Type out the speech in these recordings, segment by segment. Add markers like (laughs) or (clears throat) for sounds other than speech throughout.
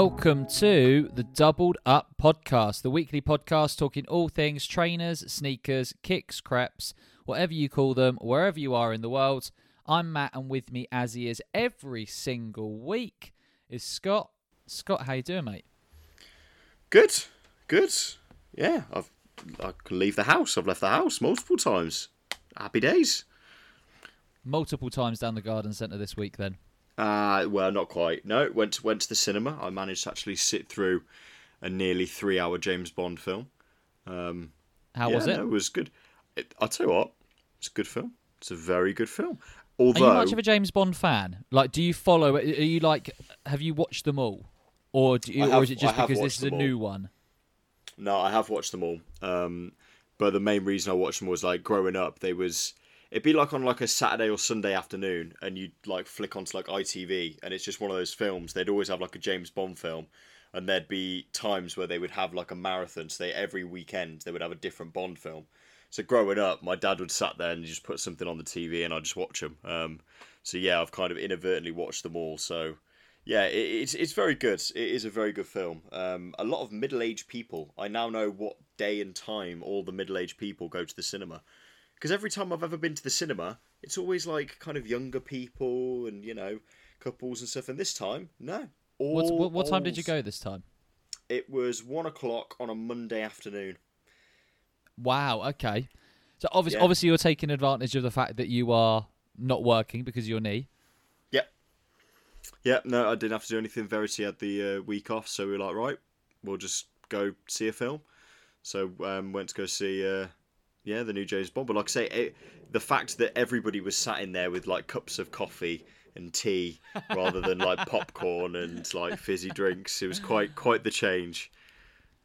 Welcome to the Doubled Up Podcast, the weekly podcast talking all things trainers, sneakers, kicks, creps, whatever you call them, wherever you are in the world. I'm Matt, and with me, as he is every single week, is Scott. Scott, how you doing, mate? Good, good. Yeah, I've I can leave the house. I've left the house multiple times. Happy days. Multiple times down the garden centre this week, then. Uh, well, not quite. No, went to, went to the cinema. I managed to actually sit through a nearly three-hour James Bond film. Um, How yeah, was it? No, it was good. It, I'll tell you what, it's a good film. It's a very good film. Are you much of a James Bond fan? Like, do you follow? Are you like? Have you watched them all, or do you, I or is it just because this is a them new one? No, I have watched them all. Um, but the main reason I watched them was like growing up. They was it'd be like on like a Saturday or Sunday afternoon, and you'd like flick onto like ITV, and it's just one of those films. They'd always have like a James Bond film, and there'd be times where they would have like a marathon. So they every weekend they would have a different Bond film. So growing up, my dad would sat there and just put something on the TV, and I'd just watch them. Um, so yeah, I've kind of inadvertently watched them all. So yeah, it, it's it's very good. It is a very good film. Um, a lot of middle-aged people. I now know what day and time all the middle-aged people go to the cinema. Because every time I've ever been to the cinema, it's always like kind of younger people and you know couples and stuff. And this time, no. All What's, what what time did you go this time? It was one o'clock on a Monday afternoon. Wow. Okay. So obviously, Yeah. obviously, you're taking advantage of the fact that you are not working because of your knee. Yep. Yep. No, I didn't have to do anything. Verity had the uh, week off, so we were like, right, we'll just go see a film. So um, went to go see, uh, yeah, the new James Bond. But like I say, it, the fact that everybody was sat in there with like cups of coffee and tea (laughs) rather than like popcorn and like fizzy drinks, it was quite quite the change.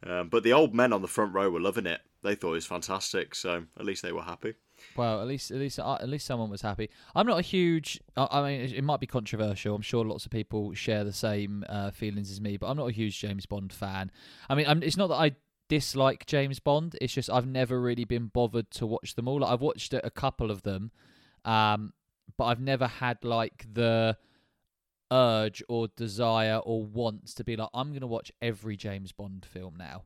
Um, but the old men on the front row were loving it. They thought it was fantastic. So at least they were happy. Well, at least at least uh, at least someone was happy. I'm not a huge. I I mean, it, it might be controversial. I'm sure lots of people share the same uh, feelings as me, but I'm not a huge James Bond fan. I mean, I'm, it's not that I dislike James Bond. It's just I've never really been bothered to watch them all. Like, I've watched a couple of them, um, but I've never had like the urge or desire or wants to be like I'm going to watch every James Bond film now.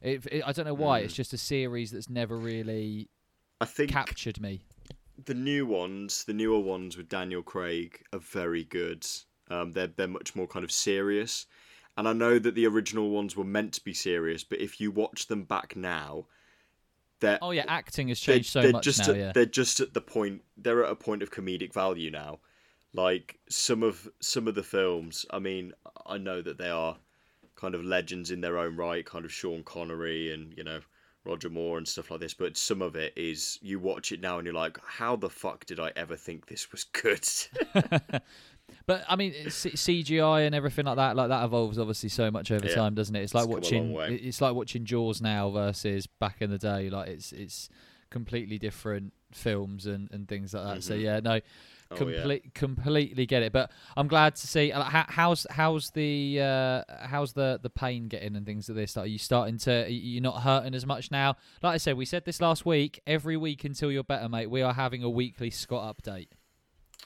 It, it, I don't know why. Mm. It's just a series that's never really I think captured me. the new ones, the newer ones with Daniel Craig, are very good. Um, they're they're much more kind of serious, and I know that the original ones were meant to be serious, but if you watch them back now, they're Oh yeah, acting has they're, changed so they're much just now. at, Yeah, they're just at the point they're at a point of comedic value now. Like some of some of the films, I mean, I know that they are kind of legends in their own right, kind of Sean Connery and you know Roger Moore and stuff like this. But some of it is you watch it now and you're like, how the fuck did I ever think this was good? (laughs) (laughs) but I mean C- CGI and everything like that, like that evolves obviously so much over Yeah. time, doesn't it? It's like It's watching. It's like watching Jaws now versus back in the day. Like it's it's completely different films and, and things like that. So Mhm. yeah, no, Oh, complete completely get it. But I'm glad to see how, how's how's the uh, how's the the pain getting and things like this. Like, are you starting to? You're not hurting as much now. Like I said, we said this last week. Every week until you're better, mate. We are having a weekly Scott update.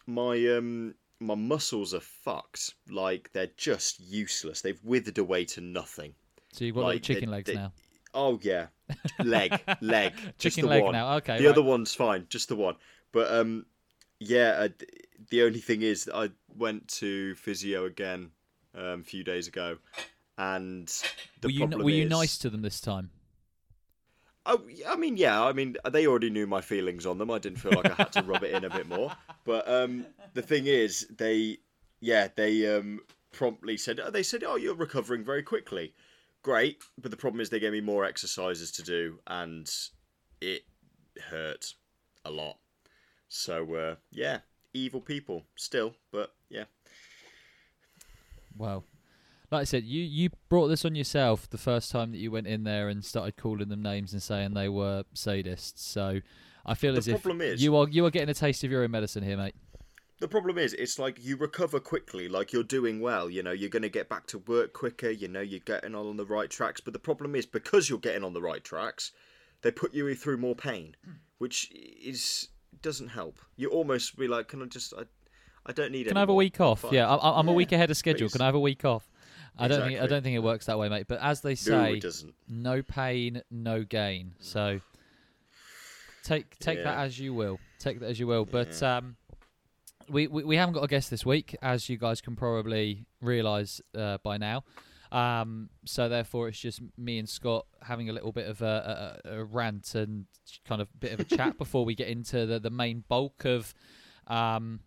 my um my muscles are fucked. Like they're just useless. They've withered away to nothing. So you've got Like, chicken they- legs they- now. Oh yeah, leg, (laughs) leg, just Chicken the leg one. now. Okay. the right. other one's fine, just the one. But um, yeah. D- the only thing is, I went to physio again um, a few days ago, and the were you problem were you is, nice to them this time? Oh, yeah, I mean, yeah. I mean, they already knew my feelings on them. I didn't feel like I had to rub it in a bit more. But um, the thing is, they, yeah, they um, promptly said, they said, oh, you're recovering very quickly. Great, but the problem is they gave me more exercises to do, and it hurt a lot. So uh, yeah, evil people still, but yeah. Well, like I said, you you brought this on yourself the first time that you went in there and started calling them names and saying they were sadists. So I feel The as if is- you are you are getting a taste of your own medicine here, mate. The problem is, it's like you recover quickly, like you're doing well. You know, you're going to get back to work quicker. You know, you're getting on the right tracks. But the problem is, because you're getting on the right tracks, they put you through more pain, hmm. which is doesn't help. You almost be like, "Can I just? I, I don't need." Can I have a week off? Fine." Yeah, I, I'm a week ahead of schedule. please. Can I have a week off? I don't think I don't think it works that way, mate. But as they No, say, doesn't. no pain, no gain. So take take that as you will. Take that as you will. But um, we, we we haven't got a guest this week, as you guys can probably realise uh, by now. Um, so therefore, it's just me and Scott having a little bit of a, a, a rant and kind of bit of a chat (laughs) before we get into the, the main bulk of um,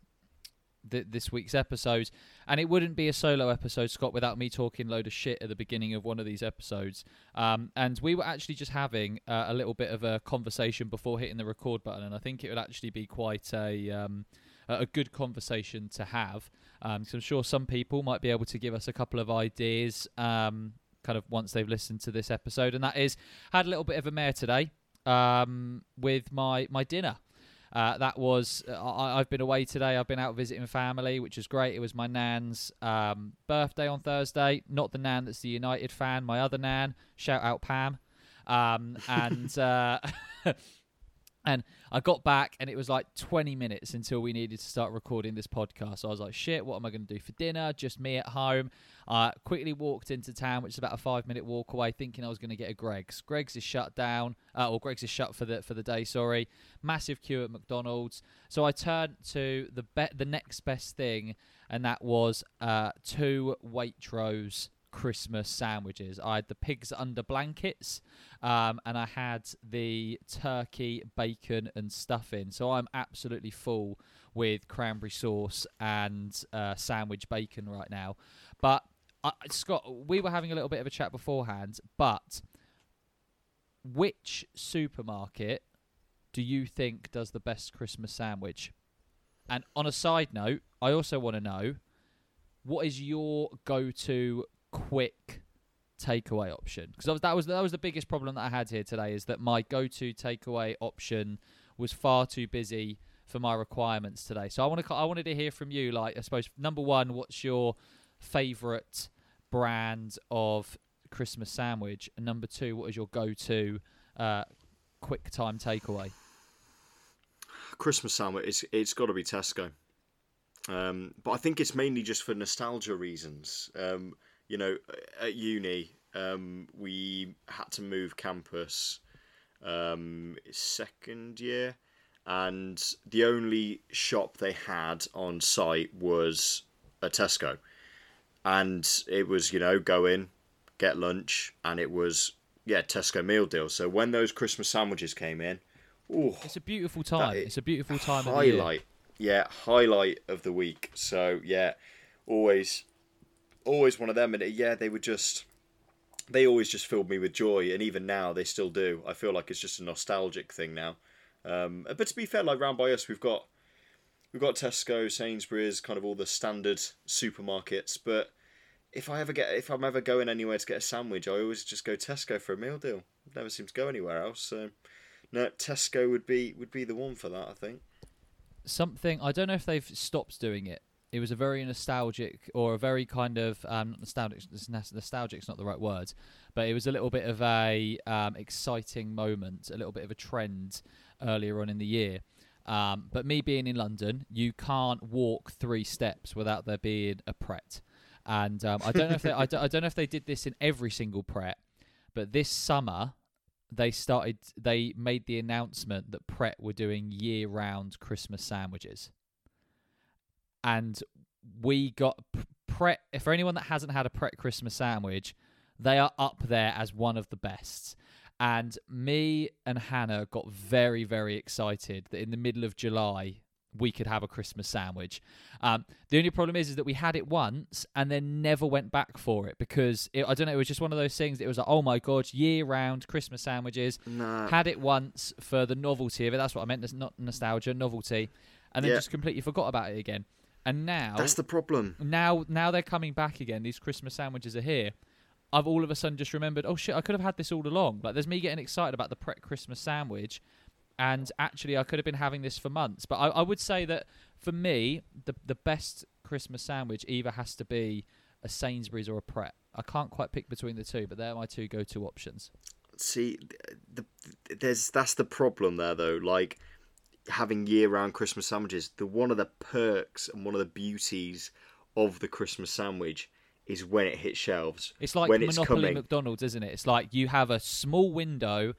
th- this week's episode. And it wouldn't be a solo episode, Scott, without me talking load of shit at the beginning of one of these episodes. Um, and we were actually just having uh, a little bit of a conversation before hitting the record button, and I think it would actually be quite a um, a good conversation to have. Um, so I'm sure some people might be able to give us a couple of ideas, um, kind of once they've listened to this episode. And that is, had a little bit of a mare today um, with my my dinner. Uh, that was uh, I, I've been away today. I've been out visiting family, which was great. It was my nan's um, birthday on Thursday. Not the nan that's the United fan. My other nan. Shout out Pam. Um, and (laughs) uh, (laughs) and I got back, and it was like 20 minutes until we needed to start recording this podcast. So I was like, shit, what am I going to do for dinner? Just me at home. I quickly walked into town, which is about a five minute walk away, thinking I was going to get a Greggs. Greggs is shut down, uh, or Greggs is shut for the for the day. Sorry, massive queue at McDonald's. So I turned to the be- the next best thing, and that was uh, two Waitrose Christmas sandwiches. I had the pigs under blankets, um, and I had the turkey, bacon, and stuffing. So I'm absolutely full with cranberry sauce and uh, sandwich bacon right now. But Scott, we were having a little bit of a chat beforehand. But which supermarket do you think does the best Christmas sandwich? And on a side note, I also want to know what is your go-to quick takeaway option? Because that was that was the biggest problem that I had here today is that my go-to takeaway option was far too busy for my requirements today. So I want to I wanted to hear from you. Like I suppose number one, what's your favorite brand of Christmas sandwich? And number two, what is your go-to uh, quick time takeaway? Christmas sandwich. It's it's got to be Tesco. Um, but I think it's mainly just for nostalgia reasons. Um, you know, at uni, um, we had to move campus um, second year, and the only shop they had on site was a Tesco, and it was you know go in, get lunch, and it was yeah Tesco meal deal. So when those Christmas sandwiches came in, ooh, It's a beautiful time. It's a beautiful time. Of the year. highlight. Yeah, highlight of the week. So yeah, always, always one of them. And yeah, they were just, they always just filled me with joy, and even now they still do. I feel like it's just a nostalgic thing now. Um, but to be fair, like round by us, we've got, we've got Tesco, Sainsbury's, kind of all the standard supermarkets. But if I ever get, if I'm ever going anywhere to get a sandwich, I always just go Tesco for a meal deal. Never seem to go anywhere else. So. No, Tesco would be would be the one for that, I think. something I don't know if they've stopped doing it. It was a very nostalgic or a very kind of um, nostalgic. Nostalgic's not the right word, but it was a little bit of a um, exciting moment, a little bit of a trend earlier on in the year. Um, but me being in London, you can't walk three steps without there being a Pret. And um, I don't know if they, I, don't, I don't know if they did this in every single Pret, but this summer they started they made the announcement that Pret were doing year round Christmas sandwiches. And we got Pret for anyone that hasn't had a Pret Christmas sandwich, they are up there as one of the best. And me and Hannah got very, very excited that in the middle of July we could have a Christmas sandwich. Um, the only problem is, is that we had it once and then never went back for it because it, I don't know. It was just one of those things. It was like, oh my god, year-round Christmas sandwiches. Nah. Had it once for the novelty of it. That's what I meant. It's not nostalgia, novelty, and then Yeah. just completely forgot about it again. And now, That's the problem. now, now they're coming back again. These Christmas sandwiches are here. I've all of a sudden just remembered. Oh shit! I could have had this all along. Like, there's me getting excited about the Pret Christmas sandwich, and actually, I could have been having this for months. But I, I would say that for me, the the best Christmas sandwich either has to be a Sainsbury's or a Pret. I can't quite pick between the two, but they're my two go-to options. See, the, the there's that's the problem there though. Like having year-round Christmas sandwiches. The one of the perks and one of the beauties of the Christmas sandwich is when it hits shelves. It's like when it's Monopoly coming. McDonald's, isn't it? It's like you have a small window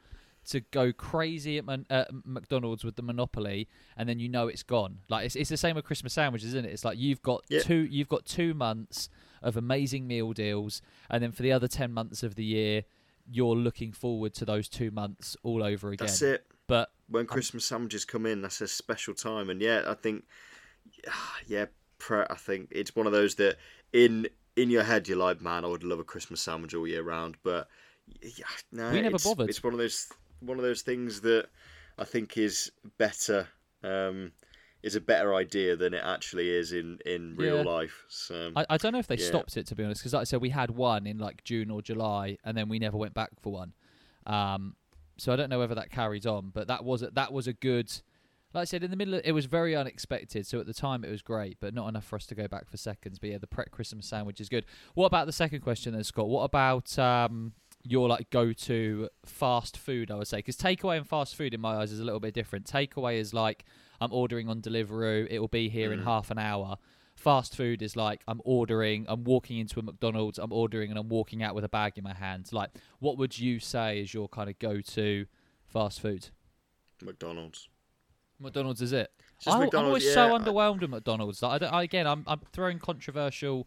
to go crazy at Mon- uh, McDonald's with the Monopoly, and then you know it's gone. Like it's, it's the same with Christmas sandwiches, isn't it? It's like you've got Yeah. two you've got two months of amazing meal deals, and then for the other ten months of the year, you're looking forward to those two months all over again. That's it. But When Christmas sandwiches come in, that's a special time. And yeah, I think, (sighs) yeah, I think it's one of those that in in your head you're like, man, I would love a Christmas sandwich all year round. But yeah, no, We never it's, bothered. It's one of those one of those things that I think is better. Um, is a better idea than it actually is in in real Yeah. life. So I, I don't know if they Yeah. stopped it to be honest, because like I said, we had one in like June or July, and then we never went back for one. Um, so I don't know whether that carries on, but that was a, that was a good. Like I said, in the middle, of, it was very unexpected. So at the time, it was great, but not enough for us to go back for seconds. But yeah, the Pret Christmas sandwich is good. What about the second question then, Scott? What about um, your like go to fast food? I would say because takeaway and fast food in my eyes is a little bit different. Takeaway is like I'm ordering on Deliveroo; it will be here in Mm. half an hour fast food is like I'm ordering, I'm walking into a McDonald's, I'm ordering, and I'm walking out with a bag in my hand. Like, what would you say is your kind of go-to fast food? McDonald's. McDonald's is it? I, I'm always yeah, so I- underwhelmed with McDonald's. Like, I don't, I, again, I'm, I'm throwing controversial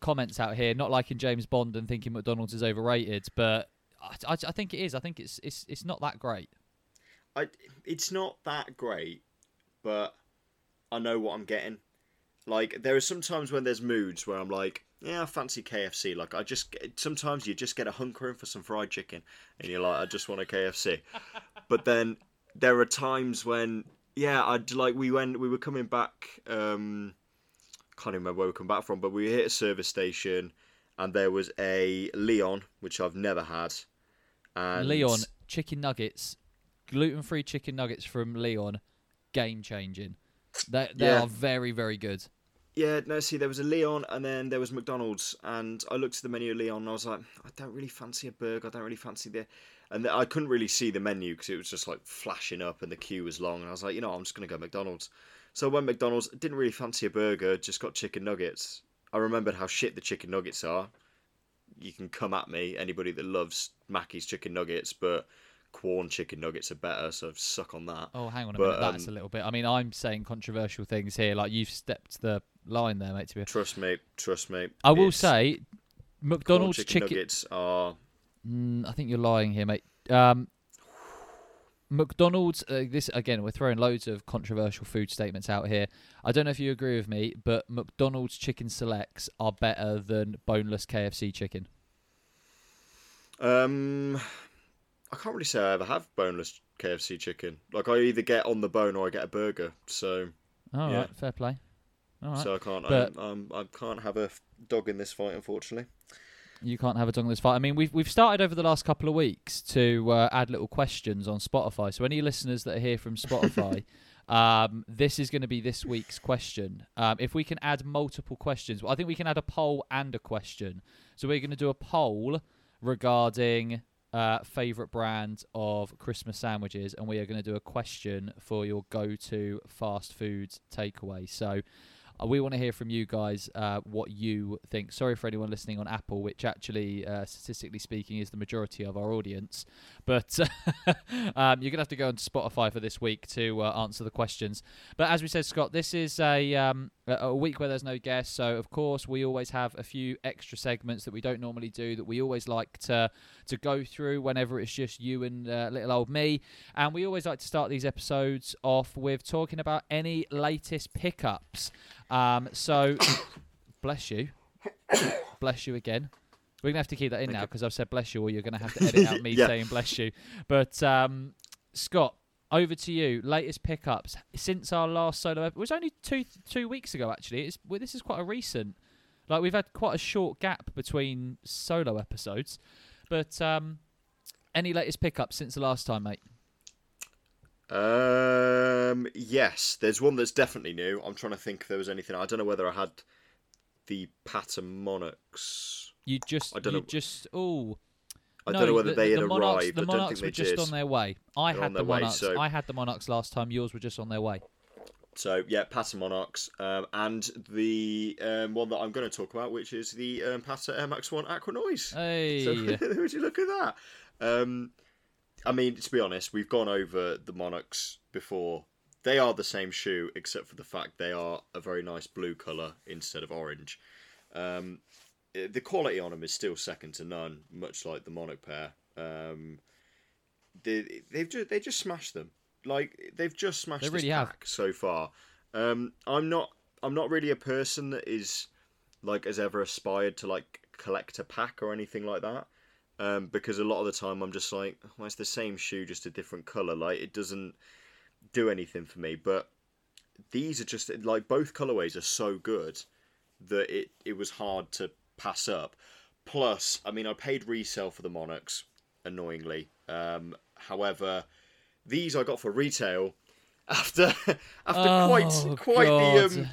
comments out here, not liking James Bond and thinking McDonald's is overrated, but I, I, I think it is. I think it's, it's, it's not that great. I it's not that great, but I know what I'm getting. Like there are some times when there's moods where I'm like, yeah, I fancy KFC. Like I just sometimes you just get a hunkering for some fried chicken, and you're like, I just want a KFC. but then there are times when yeah, I'd like we went we were coming back. um Can't even remember where we come back from, but we hit a service station, and there was a Leon, which I've never had. And Leon chicken nuggets, gluten-free chicken nuggets from Leon, game changing. They they Yeah. are very very good. Yeah, no, see, there was a Leon and then there was McDonald's. And I looked at the menu of Leon and I was like, I don't really fancy a burger. I don't really fancy the. And I couldn't really see the menu because it was just like flashing up and the queue was long. And I was like, you know, I'm just going to go McDonald's. So I went McDonald's, didn't really fancy a burger, just got chicken nuggets. I remembered how shit the chicken nuggets are. You can come at me, anybody that loves Mackey's chicken nuggets, but Quorn chicken nuggets are better, so suck on that. Oh, hang on a But, minute. That's um, a little bit. I mean, I'm saying controversial things here. Like you've stepped the line there, mate. To be, Trust me, trust me. I will say, McDonald's chicken, chicken. nuggets are Mm, I think you're lying here, mate. Um, McDonald's. Uh, this again, we're throwing loads of controversial food statements out here. I don't know if you agree with me, but McDonald's chicken selects are better than boneless KFC chicken. Um, I can't really say I ever have boneless KFC chicken. Like I either get on the bone or I get a burger. So All right, Yeah. fair play. All right. so I can't But- I, um, I can't have a dog in this fight, unfortunately. You can't have a dongle this far. I mean, we've we've started over the last couple of weeks to uh, add little questions on Spotify. So any listeners that are here from Spotify, (laughs) um, this is going to be this week's question. Um, if we can add multiple questions, I think we can add a poll and a question. So we're going to do a poll regarding uh, favorite brand of Christmas sandwiches, and we are going to do a question for your go-to fast food takeaway. So. Uh, we want to hear from you guys uh, what you think. Sorry for anyone listening on Apple, which actually, uh, statistically speaking, is the majority of our audience. But (laughs) um, you're going to have to go on Spotify for this week to uh, answer the questions. But as we said, Scott, this is a, um, a week where there's no guests. So, of course, we always have a few extra segments that we don't normally do that we always like to, to go through whenever it's just you and uh, little old me. And we always like to start these episodes off with talking about any latest pickups. Um, so, (coughs) bless you. (coughs) bless you again. We're going to have to keep that in now because I've said bless you, or you're going to have to (laughs) edit out me Yeah. saying bless you. But, um, Scott, over to you. Latest pickups since our last solo episode. It was only two two weeks ago, actually. It's, well, this is quite a recent. Like, we've had quite a short gap between solo episodes. But, um, any latest pickups since the last time, mate? Um, yes, there's one that's definitely new. I'm trying to think if there was anything. I don't know whether I had the Patta Monarchs. You just, I don't you know- just, oh, I no, don't know whether the, they the had Monarchs, arrived. The I don't Monarchs think were they just did. on their way. I They're had on the way, Monarchs. so- I had the Monarchs last time. Yours were just on their way. So yeah, Patta Monarchs, um, and the um, one that I'm going to talk about, which is the um, Patta Air Max One Aqua Noise. (laughs) Hey. So (laughs) would you look at that? Um, I mean, to be honest, we've gone over the Monarchs before. They are the same shoe, except for the fact they are a very nice blue color instead of orange. Um, the quality on them is still second to none, much like the Monarch pair. Um, they they've just they just smashed them. Like they've just smashed They this really have. pack so far. Um, I'm not I'm not really a person that is like has ever aspired to like collect a pack or anything like that. Um, because a lot of the time I'm just like, well, it's the same shoe, just a different color. Like it doesn't do anything for me. But these are just like both colorways are so good that it it was hard to pass up. Plus, I mean, I paid resale for the Monarchs, annoyingly. Um, however, these I got for retail after (laughs) after Oh, quite quite the um,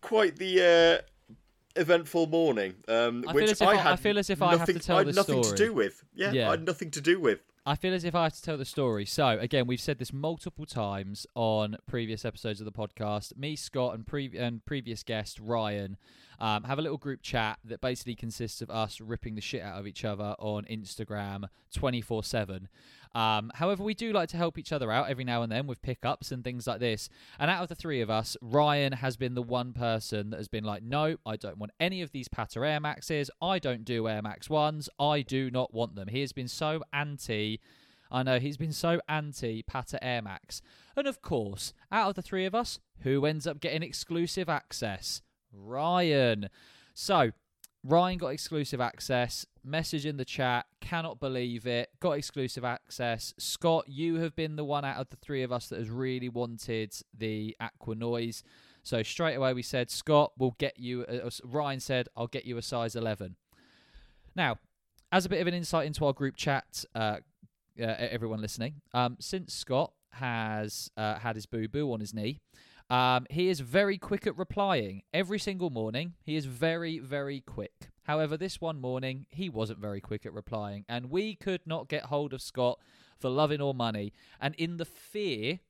quite the uh, eventful morning, um, I which I I- I feel as if I have to tell I had nothing story. to do with. Yeah, Yeah. I had nothing to do with. I feel as if I have to tell the story. So again, we've said this multiple times on previous episodes of the podcast. Me, Scott, and, pre- and previous guest Ryan um, have a little group chat that basically consists of us ripping the shit out of each other on Instagram twenty four seven. Um, however, we do like to help each other out every now and then with pickups and things like this. And out of the three of us, Ryan has been the one person that has been like, no, I don't want any of these Patta Air Maxes. I don't do Air Max 1s. I do not want them. He has been so anti. I know he's been so anti Patta Air Max. And of course, out of the three of us, who ends up getting exclusive access? Ryan. So, Ryan got exclusive access. Message in the chat. Cannot believe it. Got exclusive access. Scott, you have been the one out of the three of us that has really wanted the Aqua Noise. So straight away we said, Scott, we'll get you. Uh, Ryan said, I'll get you a size 11. Now, as a bit of an insight into our group chat, uh, uh, everyone listening, um, since Scott has uh, had his boo boo on his knee, um, he is very quick at replying. Every single morning, he is very, very quick. However, this one morning, he wasn't very quick at replying, and we could not get hold of Scott for loving or money. And in the fear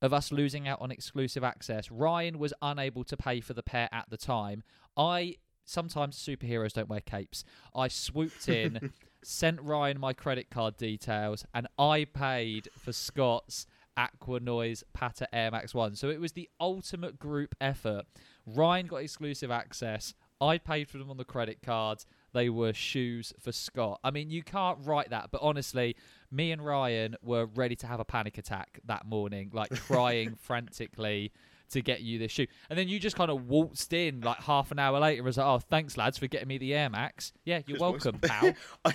of us losing out on exclusive access, Ryan was unable to pay for the pair at the time. I sometimes superheroes don't wear capes. I swooped in, (laughs) sent Ryan my credit card details, and I paid for Scott's Aqua Noise Patta Air Max 1. So it was the ultimate group effort. Ryan got exclusive access. I paid for them on the credit cards. They were shoes for Scott. I mean, you can't write that, but honestly, me and Ryan were ready to have a panic attack that morning, like (laughs) crying frantically to get you this shoe. And then you just kind of waltzed in like half an hour later and was like, oh, thanks, lads, for getting me the Air Max. Yeah, you're welcome, (laughs) pal. I,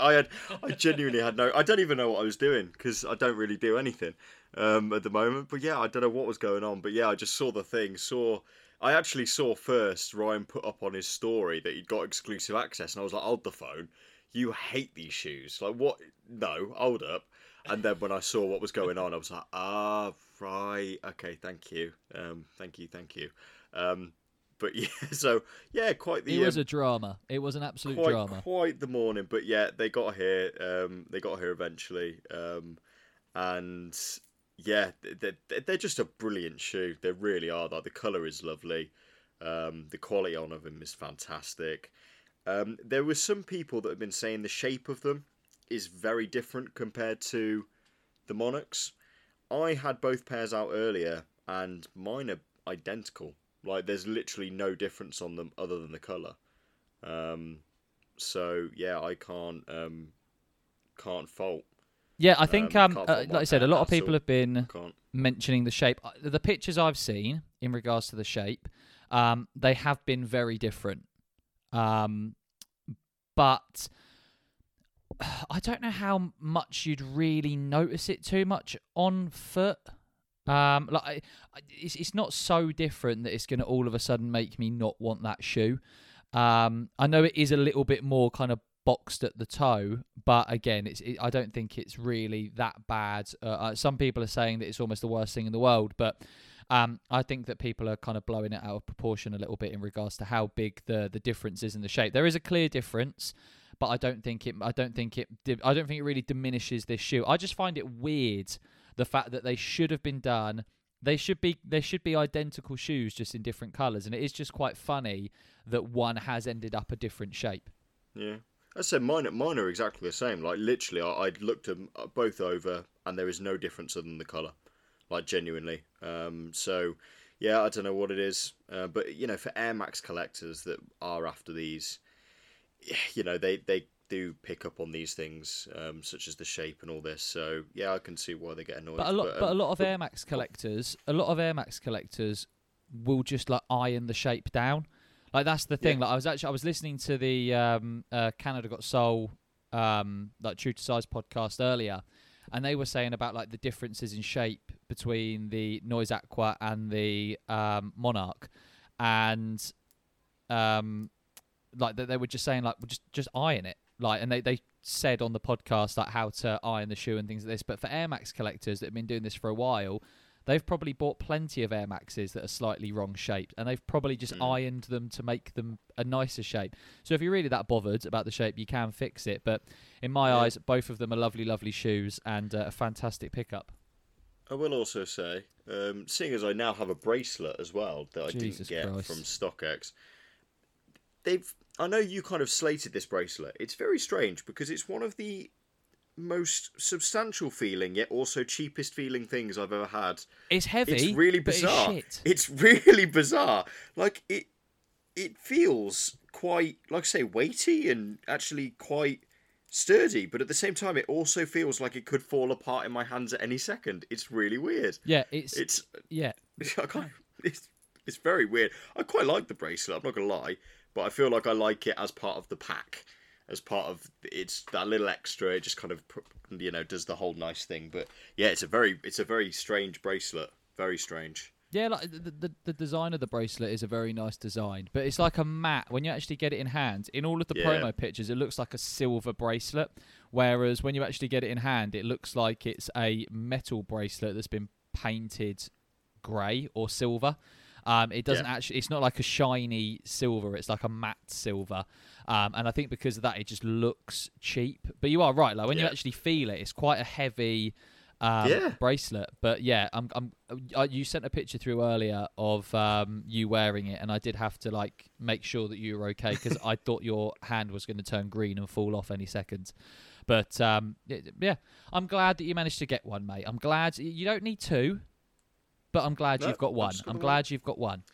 I, had, I genuinely had no. I don't even know what I was doing because I don't really do anything um, at the moment. But yeah, I don't know what was going on. But yeah, I just saw the thing. Saw. I actually saw first Ryan put up on his story that he'd got exclusive access, and I was like, "Hold the phone! You hate these shoes! Like what? No, hold up!" And then when I saw what was going on, I was like, "Ah, right, okay, thank you, um, thank you, thank you." Um, but (laughs) yeah, so yeah, quite the It was um, a drama. It was an absolute quite drama. quite the morning, but yeah, they got here. Um, they got here eventually, um, and yeah, they're, they're just a brilliant shoe. They really are. Like the color is lovely. Um, the quality on of them is fantastic. Um, there were some people that have been saying the shape of them is very different compared to the Monarchs. I had both pairs out earlier, and mine are identical. Like there's literally no difference on them other than the color. Um, so yeah, I can't um, can't fault. Yeah, I think, Um, um, uh, like I said, a lot of people have been Can't. mentioning the shape. Uh, The pictures I've seen in regards to the shape, um, they have been very different. Um, but (sighs) I don't know how much you'd really notice it too much on foot. Um, like it's it's not so different that it's going to all of a sudden make me not want that shoe. Um, I know it is a little bit more kind of boxed at the toe, but again, it's it, I don't think it's really that bad. Uh, uh, some people are saying that it's almost the worst thing in the world, but um, I think that people are kind of blowing it out of proportion a little bit in regards to how big the the difference is in the shape. There is a clear difference, but I don't think it. I don't think it. I don't think it really diminishes this shoe. I just find it weird the fact that they should have been done They should be they should be identical shoes, just in different colours, and it is just quite funny that one has ended up a different shape. Yeah. I said mine. Mine are exactly the same. Like literally, I, I looked them both over, and there is no difference other than the color. Like genuinely. Um, so yeah, I don't know what it is, uh, but you know, for Air Max collectors that are after these, you know, they they do pick up on these things, um, such as the shape and all this. So yeah, I can see why they get annoyed. But a lot, but, but, um, a lot of Air Max collectors, a lot of Air Max collectors will just like iron the shape down. Like that's the thing. Yeah. Like I was actually I was listening to the um, uh, Canada Got Soul, um, like True to Size podcast earlier, and they were saying about like the differences in shape between the Noise Aqua and the um, Monarch, and um, like they, they were just saying like well, just just iron it, like, and they they said on the podcast like how to iron the shoe and things like this. But for Air Max collectors that have been doing this for a while, they've probably bought plenty of Air Maxes that are slightly wrong shaped, and they've probably just Mm. ironed them to make them a nicer shape. So if you're really that bothered about the shape, you can fix it. But in my Yeah. eyes, both of them are lovely, lovely shoes and uh, a fantastic pickup. I will also say, um, seeing as I now have a bracelet as well that I Jesus didn't get Christ. from StockX, they've. I know you kind of slated this bracelet. It's very strange because it's one of the most substantial feeling yet also cheapest feeling things I've ever had. It's heavy. It's really bizarre. It's. It's (laughs) really bizarre. Like it, it feels quite, like I say, weighty and actually quite sturdy. But at the same time, it also feels like it could fall apart in my hands at any second. It's really weird. Yeah, it's, It's yeah. (laughs) It's it's very weird. I quite like the bracelet. I'm not gonna lie, but I feel like I like it as part of the pack, as part of it's that little extra. It just kind of you know does the whole nice thing. But yeah, it's a very it's a very strange bracelet. Very strange. Yeah, like the, the the design of the bracelet is a very nice design, but it's like a matte. When you actually get it in hand, in all of the Yeah. promo pictures, it looks like a silver bracelet, whereas when you actually get it in hand, it looks like it's a metal bracelet that's been painted grey or silver. Um, it doesn't Yeah. actually. It's not like a shiny silver. It's like a matte silver, um, and I think because of that, it just looks cheap. But you are right. Like when you actually feel it, it's quite a heavy um, Yeah. bracelet. But yeah, I'm, I'm. Uh, you sent a picture through earlier of um, you wearing it, and I did have to like make sure that you were okay because I thought your hand was going to turn green and fall off any second. But um, yeah, I'm glad that you managed to get one, mate. I'm glad you don't need two, but I'm glad No, you've got one. I'm glad you've got one.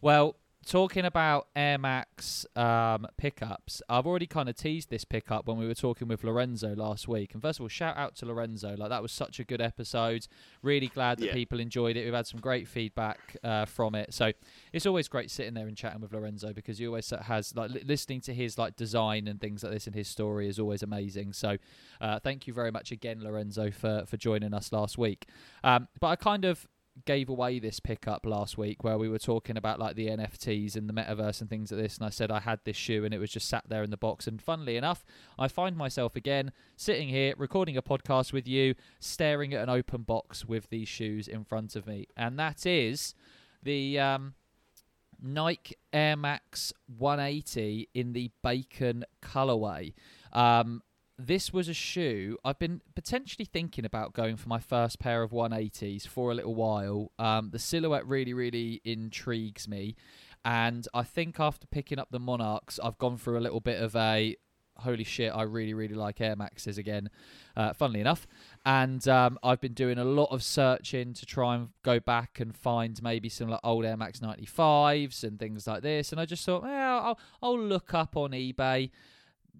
Well, talking about Air Max um, pickups, I've already kind of teased this pickup when we were talking with Lorenzo last week. And first of all, shout out to Lorenzo. Like that was such a good episode. Really glad that Yeah. people enjoyed it. We've had some great feedback uh, from it. So it's always great sitting there and chatting with Lorenzo because he always has like li- listening to his like design and things like this in his story is always amazing. So uh, thank you very much again, Lorenzo, for for joining us last week. Um, but I kind of gave away this pickup last week where we were talking about like the NFTs and the metaverse and things like this and I said I had this shoe and it was just sat there in the box and funnily enough I find myself again sitting here recording a podcast with you staring at an open box with these shoes in front of me and that is the um Nike Air Max 180 in the bacon colorway. Um, this was a shoe I've been potentially thinking about going for my first pair of 180s for a little while. Um, the silhouette really, really intrigues me, and I think after picking up the Monarchs, I've gone through a little bit of a holy shit, I really, really like Air Maxes again. Uh, funnily enough, and um, I've been doing a lot of searching to try and go back and find maybe some like old Air Max 95s and things like this. And I just thought, well, I'll, I'll look up on eBay.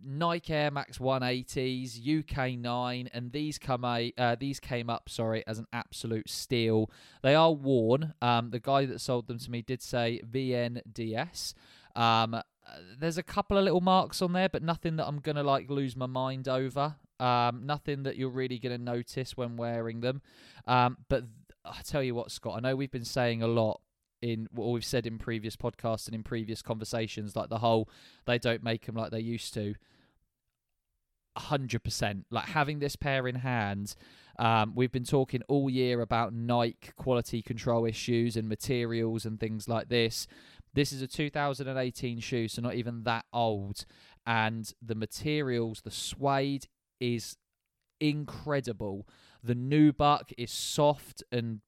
Nike Air Max 180s, UK 9, and these come a, uh, these came up, sorry, as an absolute steal. They are worn. Um, the guy that sold them to me did say VNDS. Um, uh, there's a couple of little marks on there, but nothing that I'm gonna like lose my mind over. Um, nothing that you're really gonna notice when wearing them. Um, but th- I tell you what, Scott, I know we've been saying a lot in what we've said in previous podcasts and in previous conversations, like the whole they don't make them like they used to. Hundred percent. Like having this pair in hand, um, we've been talking all year about Nike quality control issues and materials and things like this. This is a 2018 shoe, so not even that old, and the materials, the suede is incredible. The nubuck is soft and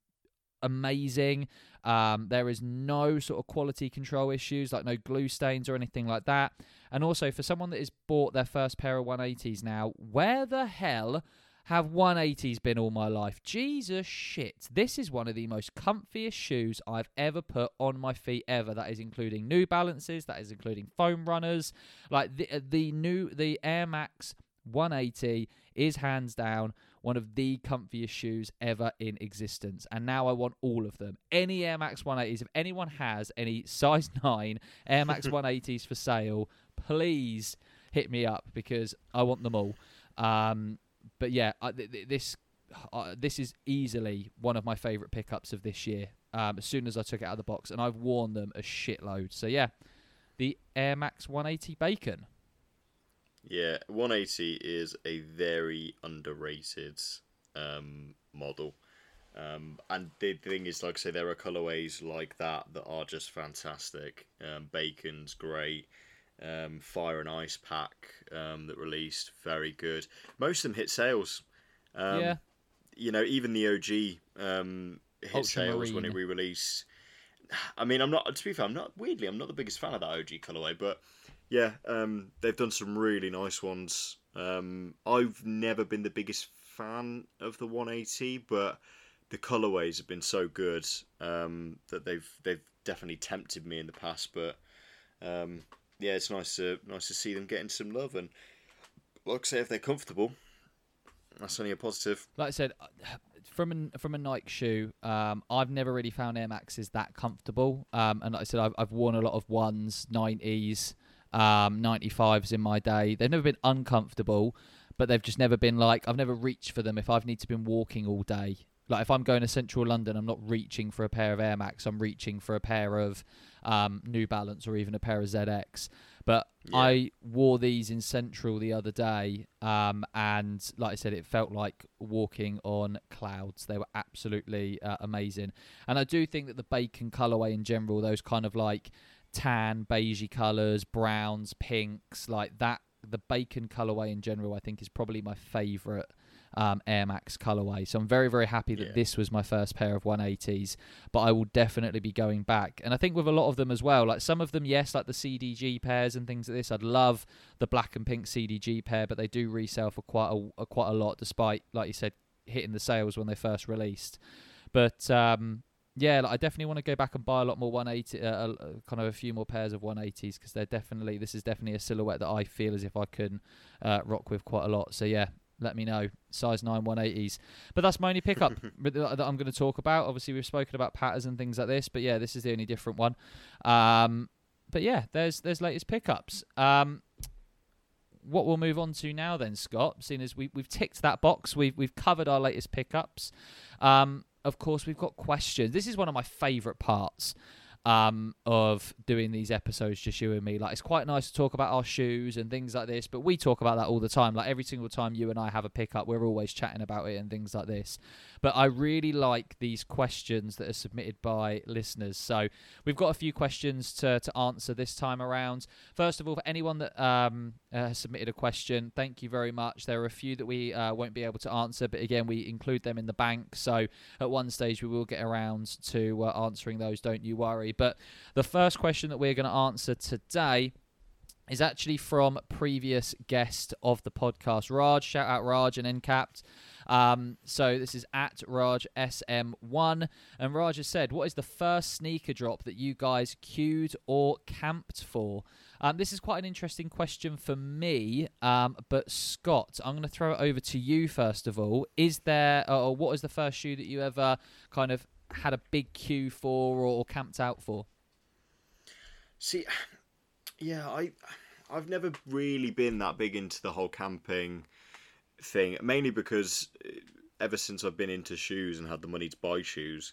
amazing. Um, there is no sort of quality control issues, like no glue stains or anything like that. And also, for someone that has bought their first pair of 180s now, where the hell have 180s been all my life? Jesus shit. This is one of the most comfiest shoes I've ever put on my feet ever. That is including New Balances, that is including foam runners. Like the, the new, the Air Max 180 is hands down one of the comfiest shoes ever in existence. And now I want all of them. Any Air Max 180s, if anyone has any size (laughs) 9 Air Max (laughs) 180s for sale, please hit me up because I want them all. Um, but yeah, I, th- th- this uh, this is easily one of my favourite pickups of this year. Um, as soon as I took it out of the box, and I've worn them a shitload. So yeah, the Air Max 180 Bacon. Yeah, 180 is a very underrated um, model. Um, and the thing is, like I say, there are colorways like that that are just fantastic. Um, Bacon's great. Um, Fire and Ice pack um, that released, very good. Most of them hit sales. Um, yeah. You know, even the OG um, hit sales when it re-released. I mean, I'm not. To be fair, I'm not. Weirdly, I'm not the biggest fan of that OG colorway, but yeah, um, they've done some really nice ones. Um, I've never been the biggest fan of the 180, but the colorways have been so good um, that they've they've definitely tempted me in the past. But um, yeah, it's nice to nice to see them getting some love, and like I say, if they're comfortable, that's only a positive. Like I said, uh, from a, from a Nike shoe, um, I've never really found Air Maxes that comfortable. Um, and like I said, I've, I've worn a lot of ones, 90s, um, 95s in my day. They've never been uncomfortable, but they've just never been like I've never reached for them if I've need to been walking all day. Like if I'm going to central London, I'm not reaching for a pair of Air Max. I'm reaching for a pair of um, New Balance or even a pair of ZX. But yeah. I wore these in Central the other day, um, and like I said, it felt like walking on clouds. They were absolutely uh, amazing, and I do think that the bacon colorway in general, those kind of like tan, beigey colours, browns, pinks, like that. The bacon colorway in general, I think, is probably my favourite um, Air Max colorway. So I'm very, very happy that yeah. this was my first pair of 180s, but I will definitely be going back. And I think with a lot of them as well, like some of them, yes, like the CDG pairs and things like this, I'd love the black and pink CDG pair, but they do resell for quite a, a quite a lot, despite, like you said, hitting the sales when they first released. But um, yeah, like I definitely want to go back and buy a lot more 180, uh, uh, kind of a few more pairs of 180s because they're definitely this is definitely a silhouette that I feel as if I can uh, rock with quite a lot. So yeah, let me know size 9 180s. But that's my only pickup (laughs) that I'm going to talk about. Obviously, we've spoken about Pattas and things like this, but yeah, this is the only different one. Um, but yeah, there's there's latest pickups. Um, what we'll move on to now then, Scott, seeing as we, we've ticked that box, we've we've covered our latest pickups. Um, of course, we've got questions. This is one of my favourite parts um, of doing these episodes, just you and me. Like, it's quite nice to talk about our shoes and things like this, but we talk about that all the time. Like, every single time you and I have a pickup, we're always chatting about it and things like this. But I really like these questions that are submitted by listeners. So, we've got a few questions to, to answer this time around. First of all, for anyone that um, uh, has submitted a question, thank you very much. There are a few that we uh, won't be able to answer, but again, we include them in the bank. So, at one stage, we will get around to uh, answering those, don't you worry. But the first question that we're going to answer today is actually from previous guest of the podcast, Raj. Shout out Raj and Ncapped. Um, so this is at Raj SM1, and Raj has said, "What is the first sneaker drop that you guys queued or camped for?" Um, this is quite an interesting question for me, um, but Scott, I'm going to throw it over to you first of all. Is there, or what is the first shoe that you ever kind of had a big queue for or, or camped out for? See, yeah, I I've never really been that big into the whole camping thing, mainly because uh, ever since I've been into shoes and had the money to buy shoes,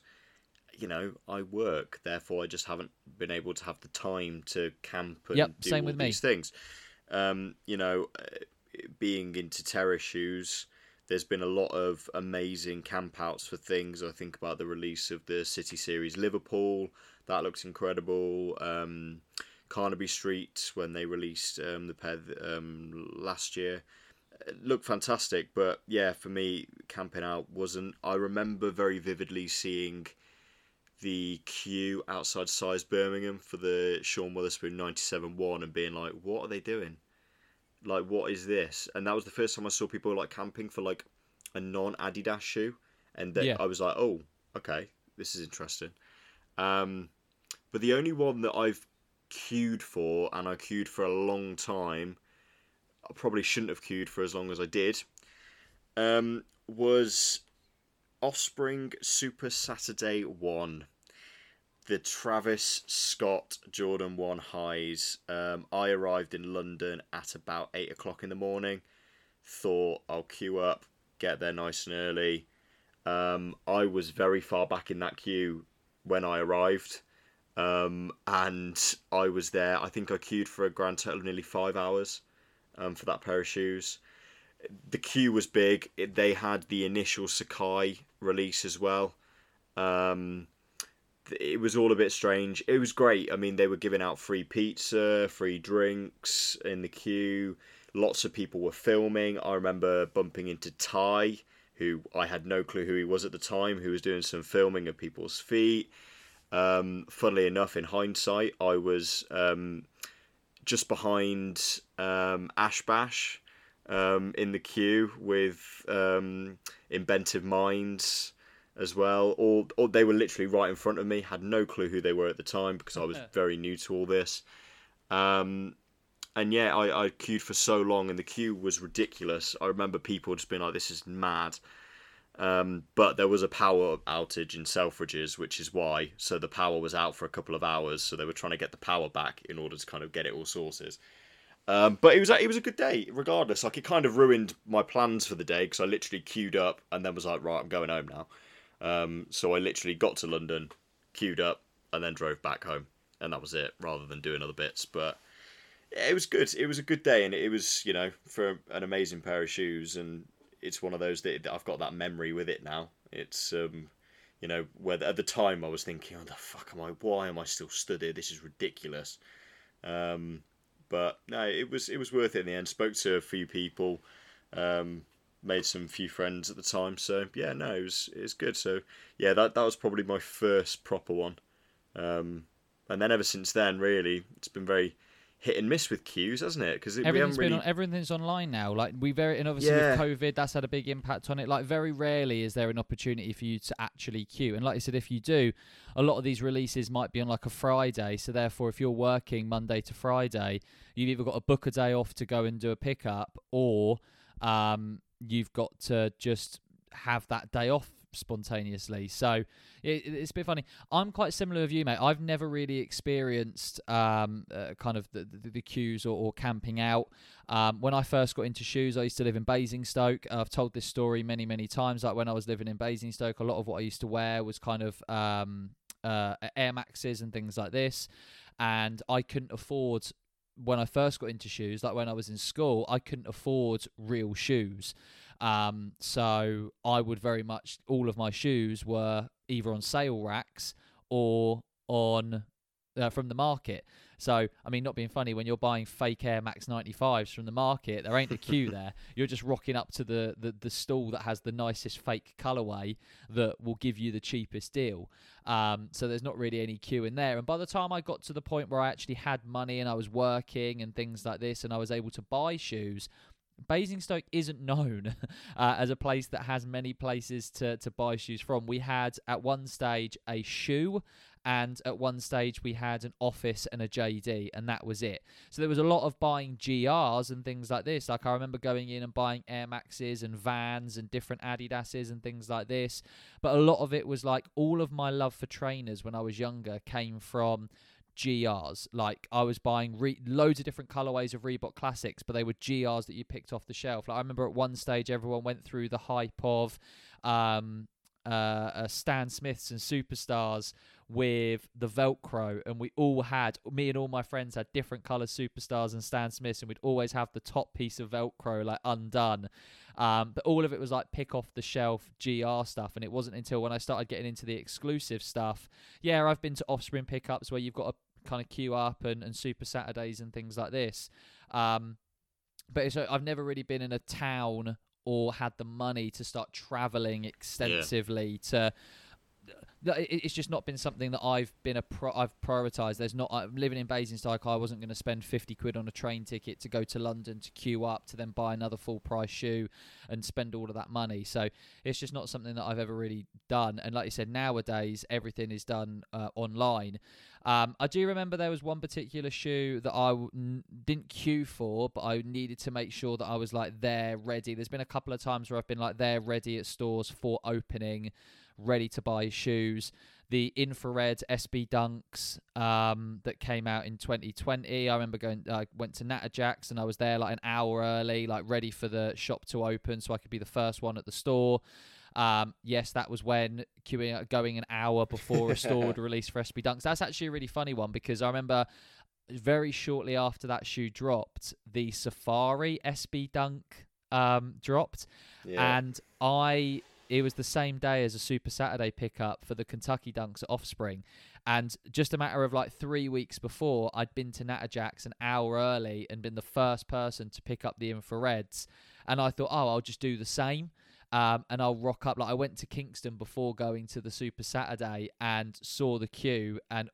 you know, I work, therefore I just haven't been able to have the time to camp and yep, do same all with these me. things. Um, you know, uh, being into terrace shoes, there's been a lot of amazing campouts for things. I think about the release of the City Series Liverpool. That looks incredible. Um, Carnaby Street when they released um, the pair um, last year looked fantastic. But yeah, for me, camping out wasn't. I remember very vividly seeing the queue outside size Birmingham for the Sean Wotherspoon 97 1 and being like, what are they doing? Like, what is this? And that was the first time I saw people like camping for like a non Adidas shoe. And then Yeah. I was like, oh, okay, this is interesting. Um, but the only one that I've queued for, and I queued for a long time, I probably shouldn't have queued for as long as I did, um, was Offspring Super Saturday 1. The Travis Scott Jordan 1 highs. Um, I arrived in London at about 8 o'clock in the morning. Thought I'll queue up, get there nice and early. Um, I was very far back in that queue when I arrived. Um, and I was there. I think I queued for a grand total of nearly five hours um, for that pair of shoes. The queue was big. It, they had the initial Sacai release as well. Um, it was all a bit strange. It was great. I mean, they were giving out free pizza, free drinks in the queue. Lots of people were filming. I remember bumping into Ty, who I had no clue who he was at the time, who was doing some filming of people's feet. Um, funnily enough, in hindsight, I was um, just behind um, Ash Bash um, in the queue with um, Inventive Minds as well. All, all they were literally right in front of me. Had no clue who they were at the time because I was (laughs) very new to all this. Um, and yeah, I, I queued for so long, and the queue was ridiculous. I remember people just being like, "This is mad." Um, but there was a power outage in Selfridges, which is why. So the power was out for a couple of hours, so they were trying to get the power back in order to kind of get it all sorted. Um, but it was it was a good day, regardless. Like it kind of ruined my plans for the day because I literally queued up and then was like, right, I'm going home now. Um, so I literally got to London, queued up, and then drove back home, and that was it. Rather than doing other bits, but yeah, it was good. It was a good day, and it was you know for an amazing pair of shoes, and it's one of those that that I've got that memory with it now. It's um, you know, where at the time I was thinking, oh the fuck am I? Why am I still stood here? This is ridiculous. Um, but no, it was it was worth it in the end. Spoke to a few people, um, made some few friends at the time. So yeah, no, it was it was good. So yeah, that that was probably my first proper one. Um, and then ever since then, really, it's been very hit and miss with queues, hasn't it? Because Everything's really. on, everything's online now. Like we very and obviously Yeah. with COVID, that's had a big impact on it. Like very rarely is there an opportunity for you to actually queue. And like I said, if you do, a lot of these releases might be on like a Friday. So therefore, if you're working Monday to Friday, you've either got to book a day off to go and do a pickup, or um, you've got to just have that day off spontaneously. So it, it's a bit funny. I'm quite similar with you, mate. I've never really experienced um, uh, kind of the, the, the queues or, or camping out. Um, when I first got into shoes, I used to live in Basingstoke. I've told this story many, many times. Like when I was living in Basingstoke, a lot of what I used to wear was kind of um, uh, Air Maxes and things like this. And I couldn't afford when I first got into shoes, like when I was in school, I couldn't afford real shoes. Um, so I would very much all of my shoes were either on sale racks or on uh, from the market. So I mean, not being funny, when you're buying fake Air Max 95s from the market, there ain't a queue (laughs) there. You're just rocking up to the, the the stall that has the nicest fake colorway that will give you the cheapest deal. Um, so there's not really any queue in there. And by the time I got to the point where I actually had money and I was working and things like this, and I was able to buy shoes, Basingstoke isn't known (laughs) uh, as a place that has many places to, to buy shoes from. We had at one stage a Schuh, and at one stage we had an office and a JD, and that was it. So there was a lot of buying GRs and things like this. Like I remember going in and buying Air Maxes and Vans and different Adidases and things like this. But a lot of it was like all of my love for trainers when I was younger came from GRs. Like I was buying re- loads of different colorways of Reebok Classics, but they were GRs that you picked off the shelf. Like I remember at one stage, everyone went through the hype of um, uh, uh, Stan Smiths and Superstars with the Velcro, and we all had me and all my friends had different color Superstars and Stan Smiths, and we'd always have the top piece of Velcro like undone. Um, but all of it was like pick off the shelf GR stuff, and it wasn't until when I started getting into the exclusive stuff. Yeah, I've been to Offspring pickups where you've got to kind of queue up and, and Super Saturdays and things like this. Um, but it's, I've never really been in a town or had the money to start traveling extensively to that it- it's just not been something that I've been a pro- I've prioritized. There's not I'm living in Basingstoke. I wasn't going to spend fifty quid on a train ticket to go to London to queue up to then buy another full price shoe and spend all of that money. So it's just not something that I've ever really done. And like you said, nowadays everything is done uh, online. Um, I do remember there was one particular shoe that I w- n- didn't queue for, but I needed to make sure that I was like there, ready. There's been a couple of times where I've been like there, ready at stores for opening, ready to buy shoes. The infrared SB Dunks um, that came out in 2020. I remember going. I went to Natterjacks and I was there like an hour early, like ready for the shop to open, so I could be the first one at the store. Um, yes, that was when queuing, going an hour before a store would (laughs) release for SB Dunks. That's actually a really funny one because I remember very shortly after that shoe dropped, the Safari SB Dunk um, dropped, Yeah. and I it was the same day as a Super Saturday pickup for the Kentucky Dunks at Offspring. And just a matter of like three weeks before, I'd been to Natterjacks an hour early and been the first person to pick up the infrareds. And I thought, oh, I'll just do the same. Um, and I'll rock up. Like I went to Kingston before going to the Super Saturday and saw the queue. And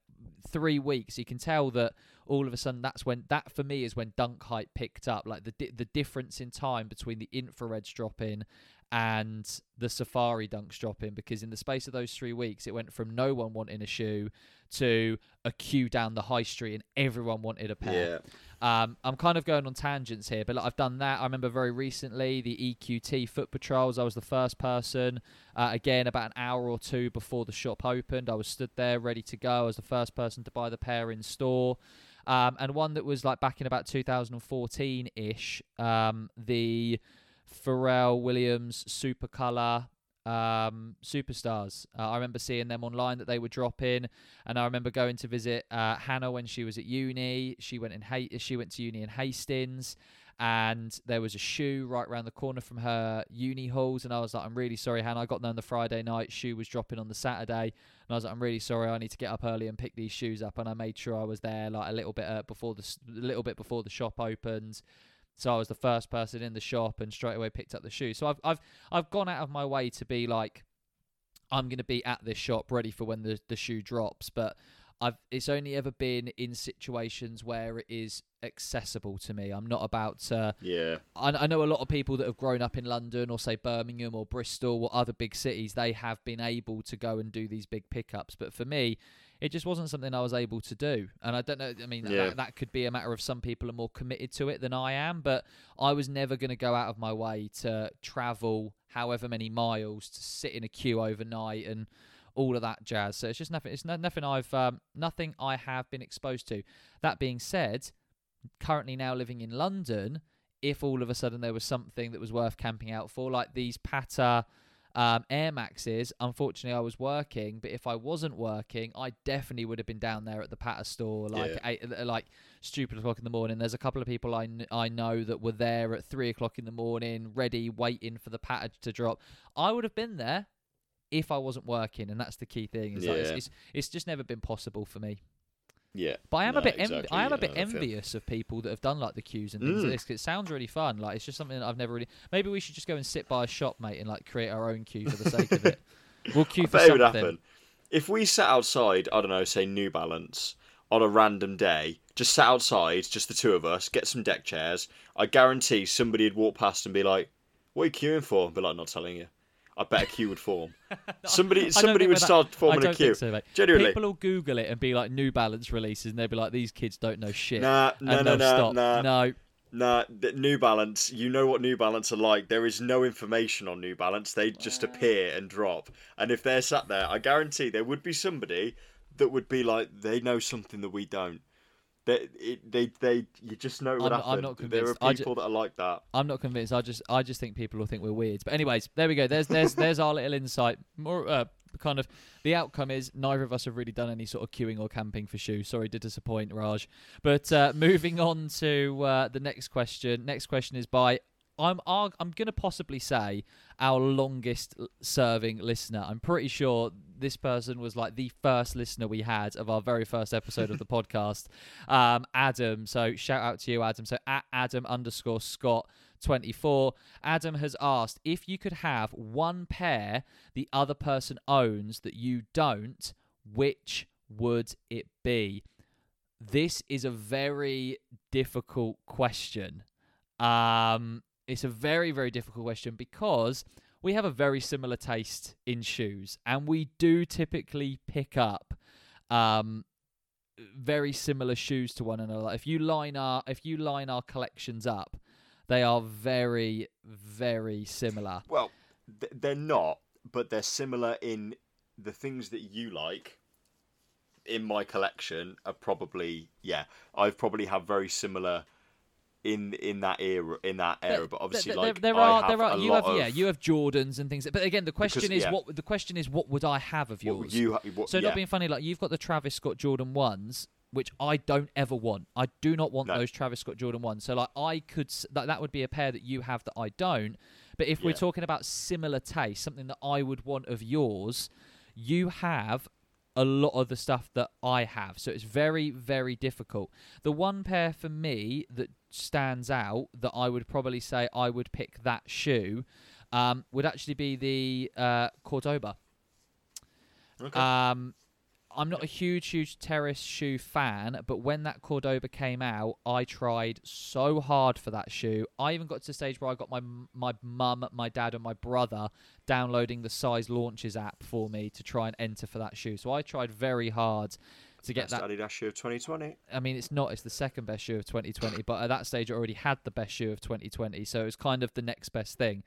three weeks, you can tell that all of a sudden that's when that for me is when dunk hype picked up. Like the di- the difference in time between the infrareds dropping and the safari dunks dropping because in the space of those three weeks it went from no one wanting a shoe to a queue down the high street and everyone wanted a pair yeah. um, I'm kind of going on tangents here, but like, I've done that. I remember very recently the EQT foot patrols. I was the first person, uh, again, about an hour or two before the shop opened. I was stood there ready to go. I was the first person to buy the pair in store. Um, and one that was like back in about 2014 ish, um, the Pharrell Williams Super Color um, superstars. Uh, I remember seeing them online that they were dropping, and I remember going to visit uh, Hannah when she was at uni. She went in ha- she went to uni in Hastings, and there was a Schuh right around the corner from her uni halls, and I was like, I'm really sorry, Hannah. I got there on the Friday night. Shoe was dropping on the Saturday, and I was like, I'm really sorry. I need to get up early and pick these shoes up, and I made sure I was there like a little bit uh, before the a little bit before the shop opened. So I was the first person in the shop and straight away picked up the shoe. So I've I've I've gone out of my way to be like I'm going to be at this shop ready for when the the shoe drops, but I've it's only ever been in situations where it is accessible to me. I'm not about to Yeah. I, I know a lot of people that have grown up in London or say Birmingham or Bristol or other big cities, they have been able to go and do these big pickups. But for me, it just wasn't something I was able to do. And I don't know, I mean, Yeah. that, that could be a matter of some people are more committed to it than I am, but I was never going to go out of my way to travel however many miles to sit in a queue overnight and all of that jazz. So it's just nothing. It's no, nothing I've um, nothing I have been exposed to. That being said, currently now living in London, if all of a sudden there was something that was worth camping out for, like these Patta um, Air Maxes, unfortunately I was working, but if I wasn't working, I definitely would have been down there at the Patta store, like Yeah. eight, uh, like stupid o'clock in the morning. There's a couple of people I, kn- I know that were there at three o'clock in the morning, ready, waiting for the Patta to drop. I would have been there if I wasn't working, and that's the key thing. Is like it's, it's it's just never been possible for me. Yeah. But I am No, a bit, env- I am a bit envious of people that have done like the queues and things Mm. like this. 'cause it sounds really fun. Like it's just something that I've never really. Maybe we should just go and sit by a shop, mate, and like create our own queue for the sake of it. (laughs) We'll queue I for bet it would something. happen. If we sat outside, I don't know, say New Balance, on a random day, just sat outside, just the two of us, get some deck chairs, I guarantee somebody would walk past and be like, What are you queuing for? Be like, Not telling you. I bet a queue would form. (laughs) Somebody somebody would that- start forming a queue. so, mate. Genuinely. People will Google it and be like New Balance releases, and they'll be like, "These kids don't know shit." Nah, no, no, no, stop. nah. No, Nah, New Balance, you know what New Balance are like. There is no information on New Balance. They just appear and drop. And if they're sat there, I guarantee there would be somebody that would be like, they know something that we don't. They, it, they, they, you just know would I'm not- I'm not there are convinced. I ju- people that are like that. I'm not convinced. I just, I just think people will think we're weird. But anyways, there we go. There's, there's, (laughs) there's our little insight. More, uh, kind of. The outcome is neither of us have really done any sort of queuing or camping for shoes. Sorry to disappoint, Raj. But uh, moving on to uh, the next question. Next question is by. I'm arg- I'm gonna possibly say our longest serving listener. I'm pretty sure this person was like the first listener we had of our very first episode of the (laughs) podcast. Um, Adam. So shout out to you, Adam. So at Adam underscore Scott 24. Adam has asked if you could have one pair the other person owns that you don't, which would it be? This is a very difficult question. Um, it's a very, very difficult question because we have a very similar taste in shoes, and we do typically pick up um, very similar shoes to one another. If you line our if you line our collections up, they are very, very similar. Well, th- they're not, but they're similar in the things that you like. In my collection are probably yeah, I've probably have very similar in in that era in that era, but obviously there, like there I are have there are you have of, yeah you have Jordans and things. But again, the question Because- is yeah. what the question is what would I have of yours? you ha- what, So yeah. not being funny, like you've got the Travis Scott Jordan ones, which I don't ever want. I do not want No. those Travis Scott Jordan ones. So like I could that that would be a pair that you have that I don't. But if we're talking about similar taste, something that I would want of yours, you have a lot of the stuff that I have. So it's very very difficult. The one pair for me that stands out that I would probably say I would pick that shoe um, would actually be the uh, Cordoba. Okay. Um, I'm not a huge, huge terrace shoe fan, but when that Cordoba came out, I tried so hard for that shoe. I even got to the stage where I got my my mum, my dad, and my brother downloading the size launches app for me to try and enter for that shoe. So I tried very hard to get Best that. Adidas shoe of 2020. I mean, it's not. It's the second best shoe of 2020, but at that stage, I already had the best shoe of 2020, so it was kind of the next best thing.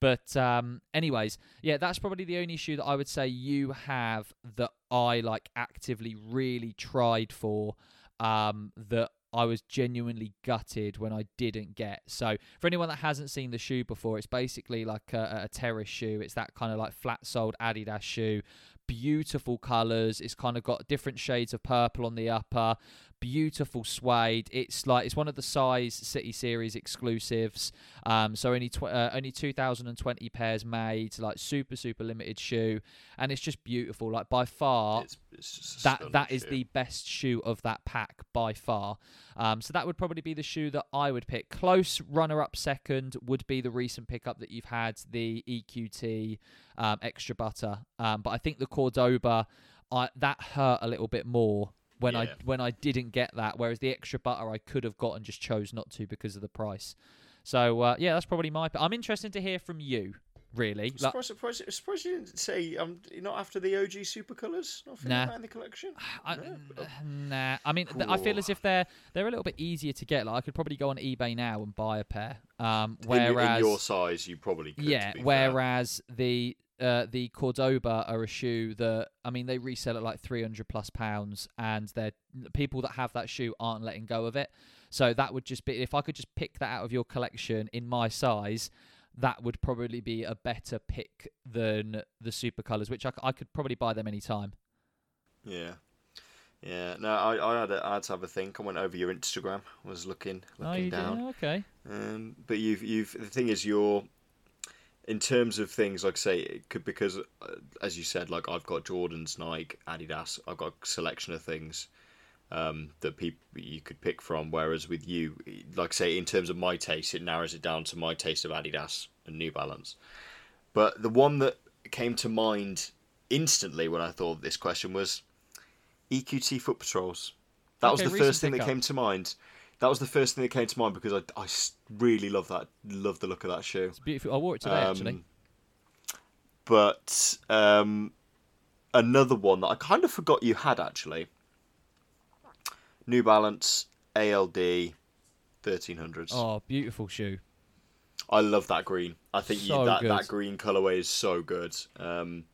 But um, anyways, yeah, that's probably the only shoe that I would say you have that I like actively really tried for. Um, that I was genuinely gutted when I didn't get. So for anyone that hasn't seen the shoe before, it's basically like a, a terrace shoe. It's that kind of like flat-soled Adidas shoe. Beautiful colours. It's kind of got different shades of purple on the upper. Beautiful suede. It's like it's one of the size City Series exclusives. Um, so only tw- uh, only 2,020 pairs made. Like super super limited shoe, and it's just beautiful. Like by far, It's, it's that that is shoe. the best shoe of that pack by far. Um, so that would probably be the shoe that I would pick. Close runner-up second would be the recent pickup that you've had, the EQT um, extra butter. Um, but I think the Cordoba, I, that hurt a little bit more when I when I didn't get that. Whereas the extra butter I could have got and just chose not to because of the price. So uh, yeah, that's probably my. I'm interested to hear from you. Really, I'm Like, surprised, surprised, you didn't say um, you're not after the OG super colours. Not feeling Nah. in the collection. (sighs) I, No. nah. I mean, th- I feel as if they're they're a little bit easier to get. Like I could probably go on eBay now and buy a pair. Um, In your- whereas in, your size, you probably could. yeah, be fair. whereas the uh, the Cordoba are a shoe that I mean they resell at like three hundred plus pounds, and they're people that have that shoe aren't letting go of it. So that would just be if I could just pick that out of your collection in my size. That would probably be a better pick than the super colors, which I, I could probably buy them anytime. Yeah. Yeah, no, I, I had a, I had to have a think. I went over your Instagram, was looking Oh, looking you down. do? Okay. Um, but you've you've the thing is you're in terms of things like say it could because uh, as you said like I've got Jordans, Nike, Adidas. I've got a selection of things um, that people you could pick from. Whereas with you, like I say in terms of my taste, it narrows it down to my taste of Adidas and New Balance. But the one that came to mind instantly when I thought of this question was EQT Foot Patrols. That was the first thing that pickup. came to mind. That was the first thing that came to mind because I, I really love that, love the look of that shoe. It's beautiful. I wore it today, actually. Um, But um, another one that I kind of forgot you had actually. New Balance ALD 1300s. Oh, beautiful shoe. I love that green. I think So you, that good. that green colorway is so good. Um,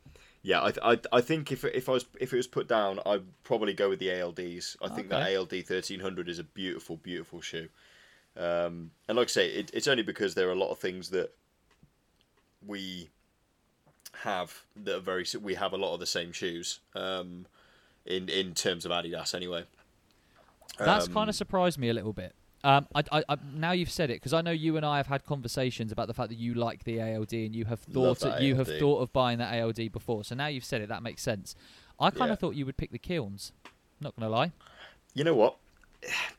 yeah, I, I I think if if I was if it was put down, I'd probably go with the ALDs. I think that Okay. ALD thirteen hundred is a beautiful, beautiful shoe. Um, and like I say, it, it's only because there are a lot of things that we have that are very. We have a lot of the same shoes. Um, in in terms of Adidas, anyway. That's Um, kind of surprised me a little bit. Um, I, I, I, now you've said it because I know you and I have had conversations about the fact that you like the ALD and you have thought that you have thought of buying that ALD before. So now you've said it, that makes sense. I kind Yeah. of thought you would pick the Kilns. Not gonna lie. you know what?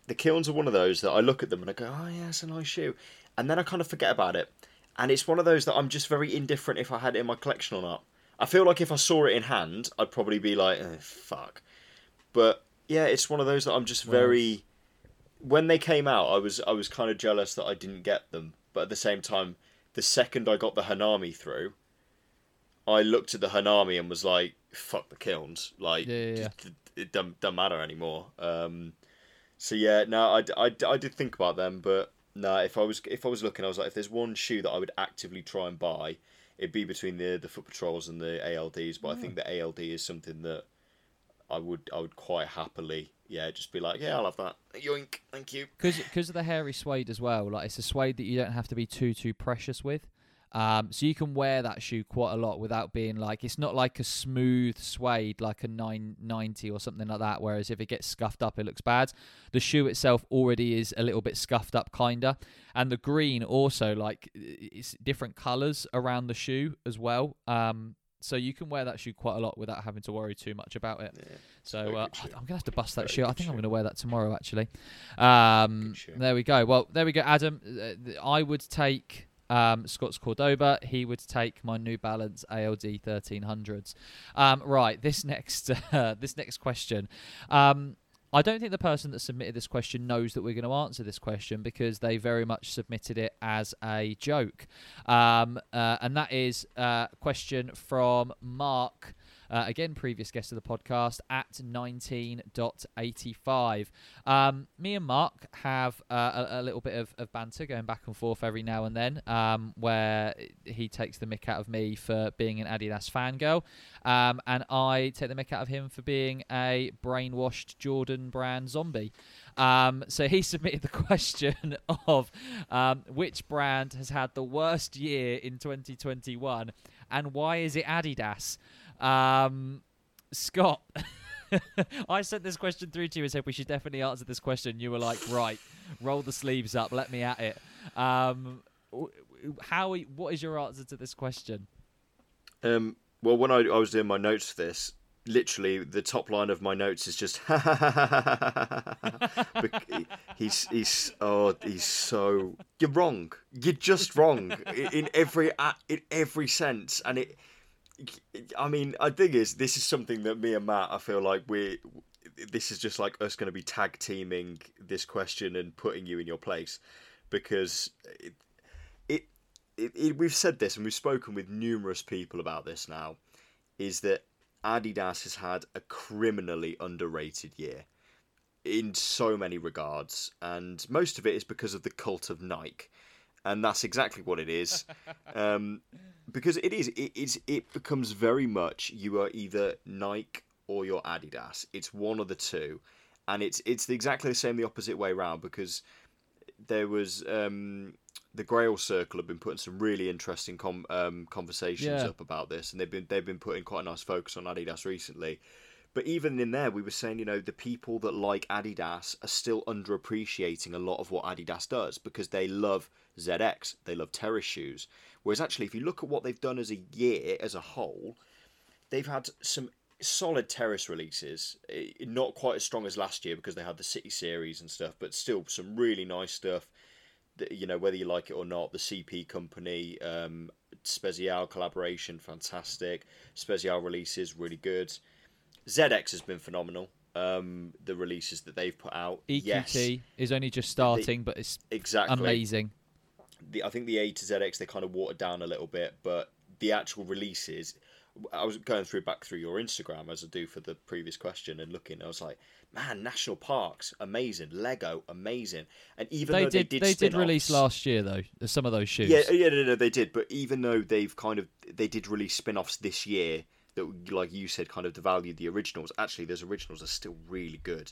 The kilns are one of those that I look at them and I go, oh yeah, it's a nice shoe. and then I kind of forget about it. And it's one of those that I'm just very indifferent if I had it in my collection or not. I feel like if I saw it in hand, I'd probably be like, eh, fuck. But yeah, it's one of those that I'm just very. When they came out, I was I was kind of jealous that I didn't get them, but at the same time, the second I got the Hanami through, I looked at the Hanami and was like, "Fuck the kilns!" Like, Yeah, yeah, yeah. just- it doesn't, doesn't matter anymore. Um, so yeah, no, I, I, I did think about them, but no, if I was if I was looking, I was like, if there's one shoe that I would actively try and buy, it'd be between the the foot patrols and the ALDs. But I think the ALD is something that I would I would quite happily, yeah, just be like, yeah, I'll have that. Yoink, thank you. because of the hairy suede as well. Like it's a suede that you don't have to be too too precious with. Um, so you can wear that shoe quite a lot without being like it's not like a smooth suede like a 990 or something like that. Whereas if it gets scuffed up, it looks bad. The shoe itself already is a little bit scuffed up, kinda, and the green also like it's different colours around the shoe as well. Um, so you can wear that shoe quite a lot without having to worry too much about it. Yeah, So uh. I'm gonna have to bust that Very shoe. I think I'm gonna wear that tomorrow actually. Um, there we go. Well, there we go, Adam. Uh, I would take um, Scott's Cordoba. He would take my New Balance ALD 1300s. Um, right. This next (laughs) uh, this next question. Um, I don't think the person that submitted this question knows that we're going to answer this question because they very much submitted it as a joke. Um, uh, and that is uh, a question from Mark, uh, again, previous guest of the podcast, at 19.85. Um, me and Mark have uh, a, a little bit of, of banter going back and forth every now and then um, where he takes the mick out of me for being an Adidas fangirl. Um, and I take the mick out of him for being a brainwashed Jordan brand zombie. Um, so he (laughs) submitted the question of um, which brand has had the worst year in 2021 and why is it Adidas? Um, Scott, (laughs) I sent this question through to you and said we should definitely answer this question. You were like, right, roll the sleeves up, let me at it. Um, how? What is your answer to this question? Um, well, when I, I was doing my notes for this, literally the top line of my notes is just (laughs) he's he's oh he's so you're wrong. You're just wrong in every in every sense, and it. I mean, I think is this is something that me and Matt, I feel like we. This is just like us going to be tag teaming this question and putting you in your place, because it, it, it, it we've said this and we've spoken with numerous people about this now, is that Adidas has had a criminally underrated year in so many regards, and most of it is because of the cult of Nike, and that's exactly what it is. um, because it is, it is, it becomes very much you are either Nike or you're Adidas. It's one of the two, and it's it's exactly the same the opposite way round because there was um, the Grail Circle have been putting some really interesting com- um, conversations Yeah. up about this, and they've been they've been putting quite a nice focus on Adidas recently. But even in there, we were saying, you know, the people that like Adidas are still underappreciating a lot of what Adidas does because they love ZX, they love terrace shoes. Whereas actually, if you look at what they've done as a year as a whole, they've had some solid terrace releases. Eh, Not quite as strong as last year because they had the City Series and stuff, but still some really nice stuff. You know, whether you like it or not, the CP company, um, Spezial collaboration, fantastic. Spezial releases, really good. ZX has been phenomenal. Um, the releases that they've put out. EQT Yes, is only just starting, but it's exactly. amazing. The I think the A to ZX they kind of watered down a little bit, but the actual releases. I was going through back through your Instagram as I do for the previous question and looking. I was like, man, national parks, amazing. Lego, amazing. And even They though did. they did, They did release last year though. Some of those shoes. Yeah, yeah, no, no, they did. But even though they've kind of they did release spin-offs this year that, like you said, kind of devalued the originals. Actually, those originals are still really good.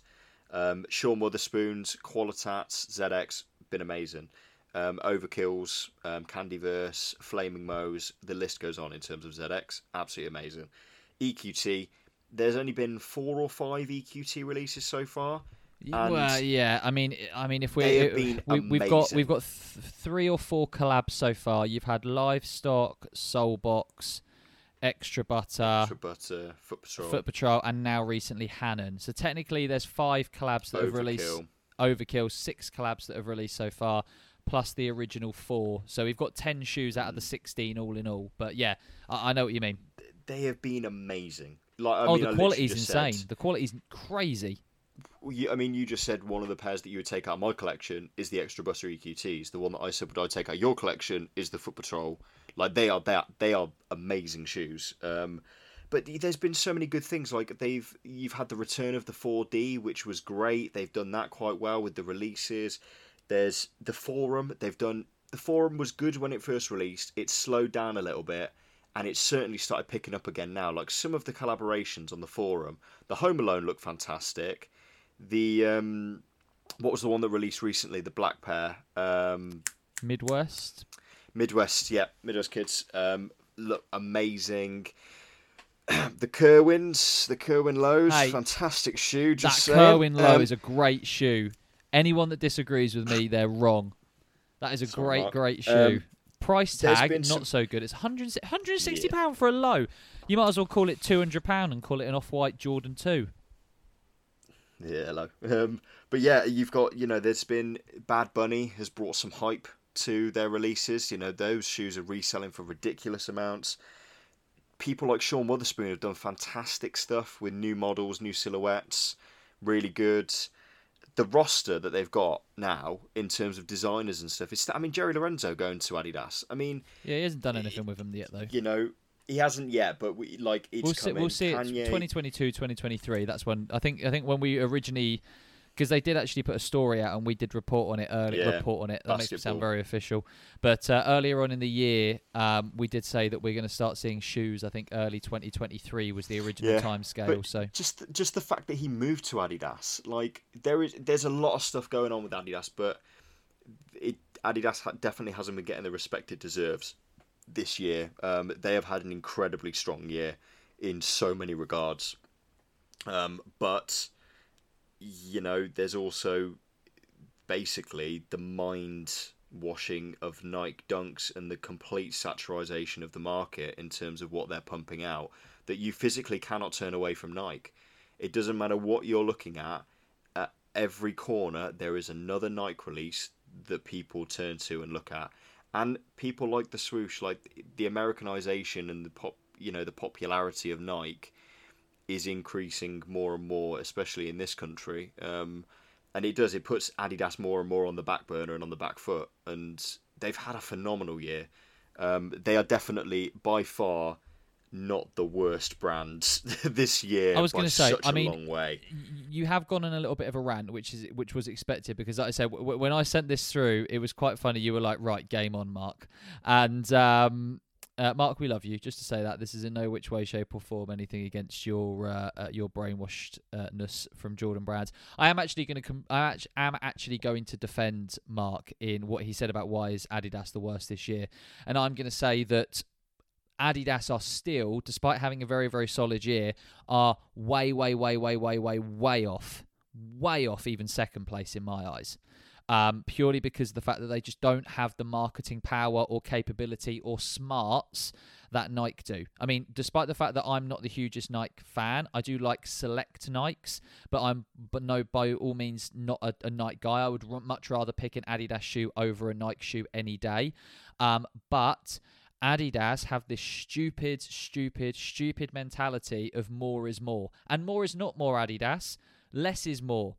Um, Sean Wotherspoons, Qualitats, ZX, been amazing. Um, Overkills, um, Candyverse, Flaming Moes, the list goes on in terms of ZX. Absolutely amazing. EQT, there's only been four or five EQT releases so far. And well, yeah. I mean, I mean, if we, they have we we've got we've got th- three or four collabs so far. You've had Livestock, Solebox, Extra Butter, Extra Butter, Foot Patrol, Foot Patrol, and now recently Hanon. So technically, there's five collabs that have released. Overkill. Overkill, six collabs that have released so far, plus the original four. So we've got ten shoes out of the sixteen all in all. But yeah, I, I know what you mean. They have been amazing. Like, I oh, mean, the quality's just insane. said- The quality's crazy. You, I mean, you just said one of the pairs that you would take out of my collection is the Extra Butter EQTs. The one that I said would I take out of your collection is the Foot Patrol. Like they are that they are amazing shoes. Um, but there's been so many good things. Like they've you've had the return of the 4D, which was great. They've done that quite well with the releases. There's the forum. They've done the forum was good when it first released. It slowed down a little bit. And it's certainly started picking up again now. Like some of the collaborations on the forum, the Home Alone look fantastic the um what was the one that released recently the black pair um Midwest. midwest yeah midwest kids um look amazing (clears throat) the kerwins the kerwin lows Hey, fantastic shoe just that saying. Kerwin Low Um, is a great shoe. Anyone that disagrees with me, they're wrong. That is a Sorry, great, great shoe. Um, Price tag not some- so good. It's 100, 160 Yeah. pound for a low. You might as well call it 200 pound and call it an off-white Jordan 2. Yeah, hello. Um, but yeah, you've got you know, there's been Bad Bunny has brought some hype to their releases. You know, those shoes are reselling for ridiculous amounts. People like Sean Wotherspoon have done fantastic stuff with new models, new silhouettes, really good. The roster that they've got now in terms of designers and stuff is. I mean, Jerry Lorenzo going to Adidas. I mean, Yeah, he hasn't done anything with them yet though. you know, he hasn't yet, but we like it's we'll see. We'll see. Kanye, 2022, 2023. That's when I think. I think when we originally, because they did actually put a story out and we did report on it early. Yeah, report on it. That makes it sound very official. But uh, earlier on in the year, um, we did say that we're going to start seeing shoes. I think early 2023 was the original Yeah, time scale. So just just the fact that he moved to Adidas, like there is there's a lot of stuff going on with Adidas, but it Adidas definitely hasn't been getting the respect it deserves this year. Um, they have had an incredibly strong year in so many regards, um, but you know there's also basically the mind washing of Nike Dunks and the complete saturation of the market in terms of what they're pumping out that you physically cannot turn away from Nike. It doesn't matter what you're looking at. At every corner, there is another Nike release that people turn to and look at, and people like the swoosh, like the Americanization and the pop, you know, the popularity of Nike is increasing more and more, especially in this country. Um, and it does. It puts Adidas more and more on the back burner and on the back foot, and they've had a phenomenal year. Um, they are definitely by far not the worst brands (laughs) this year. I was gonna say, such I mean, long way. you have gone on a little bit of a rant, which is which was expected because, like I said, w- when I sent this through, it was quite funny. You were like, "Right, game on, Mark," and um, uh, Mark, we love you. Just to say that this is in no which way, shape, or form anything against your uh, uh, your brainwashedness from Jordan Brands. I am actually going to com- I act- am actually going to defend Mark in what he said about why is Adidas the worst this year, and I'm going to say that Adidas are still, despite having a very, very solid year, are way, way, way, way, way, way, way off. Way off even second place in my eyes. Um, purely because of the fact that they just don't have the marketing power or capability or smarts that Nike do. I mean, despite the fact that I'm not the hugest Nike fan, I do like select Nikes, but I'm but no by all means not a, a Nike guy. I would r- much rather pick an Adidas shoe over a Nike shoe any day. Um, but Adidas have this stupid, stupid, stupid mentality of more is more. And more is not more Adidas, less is more.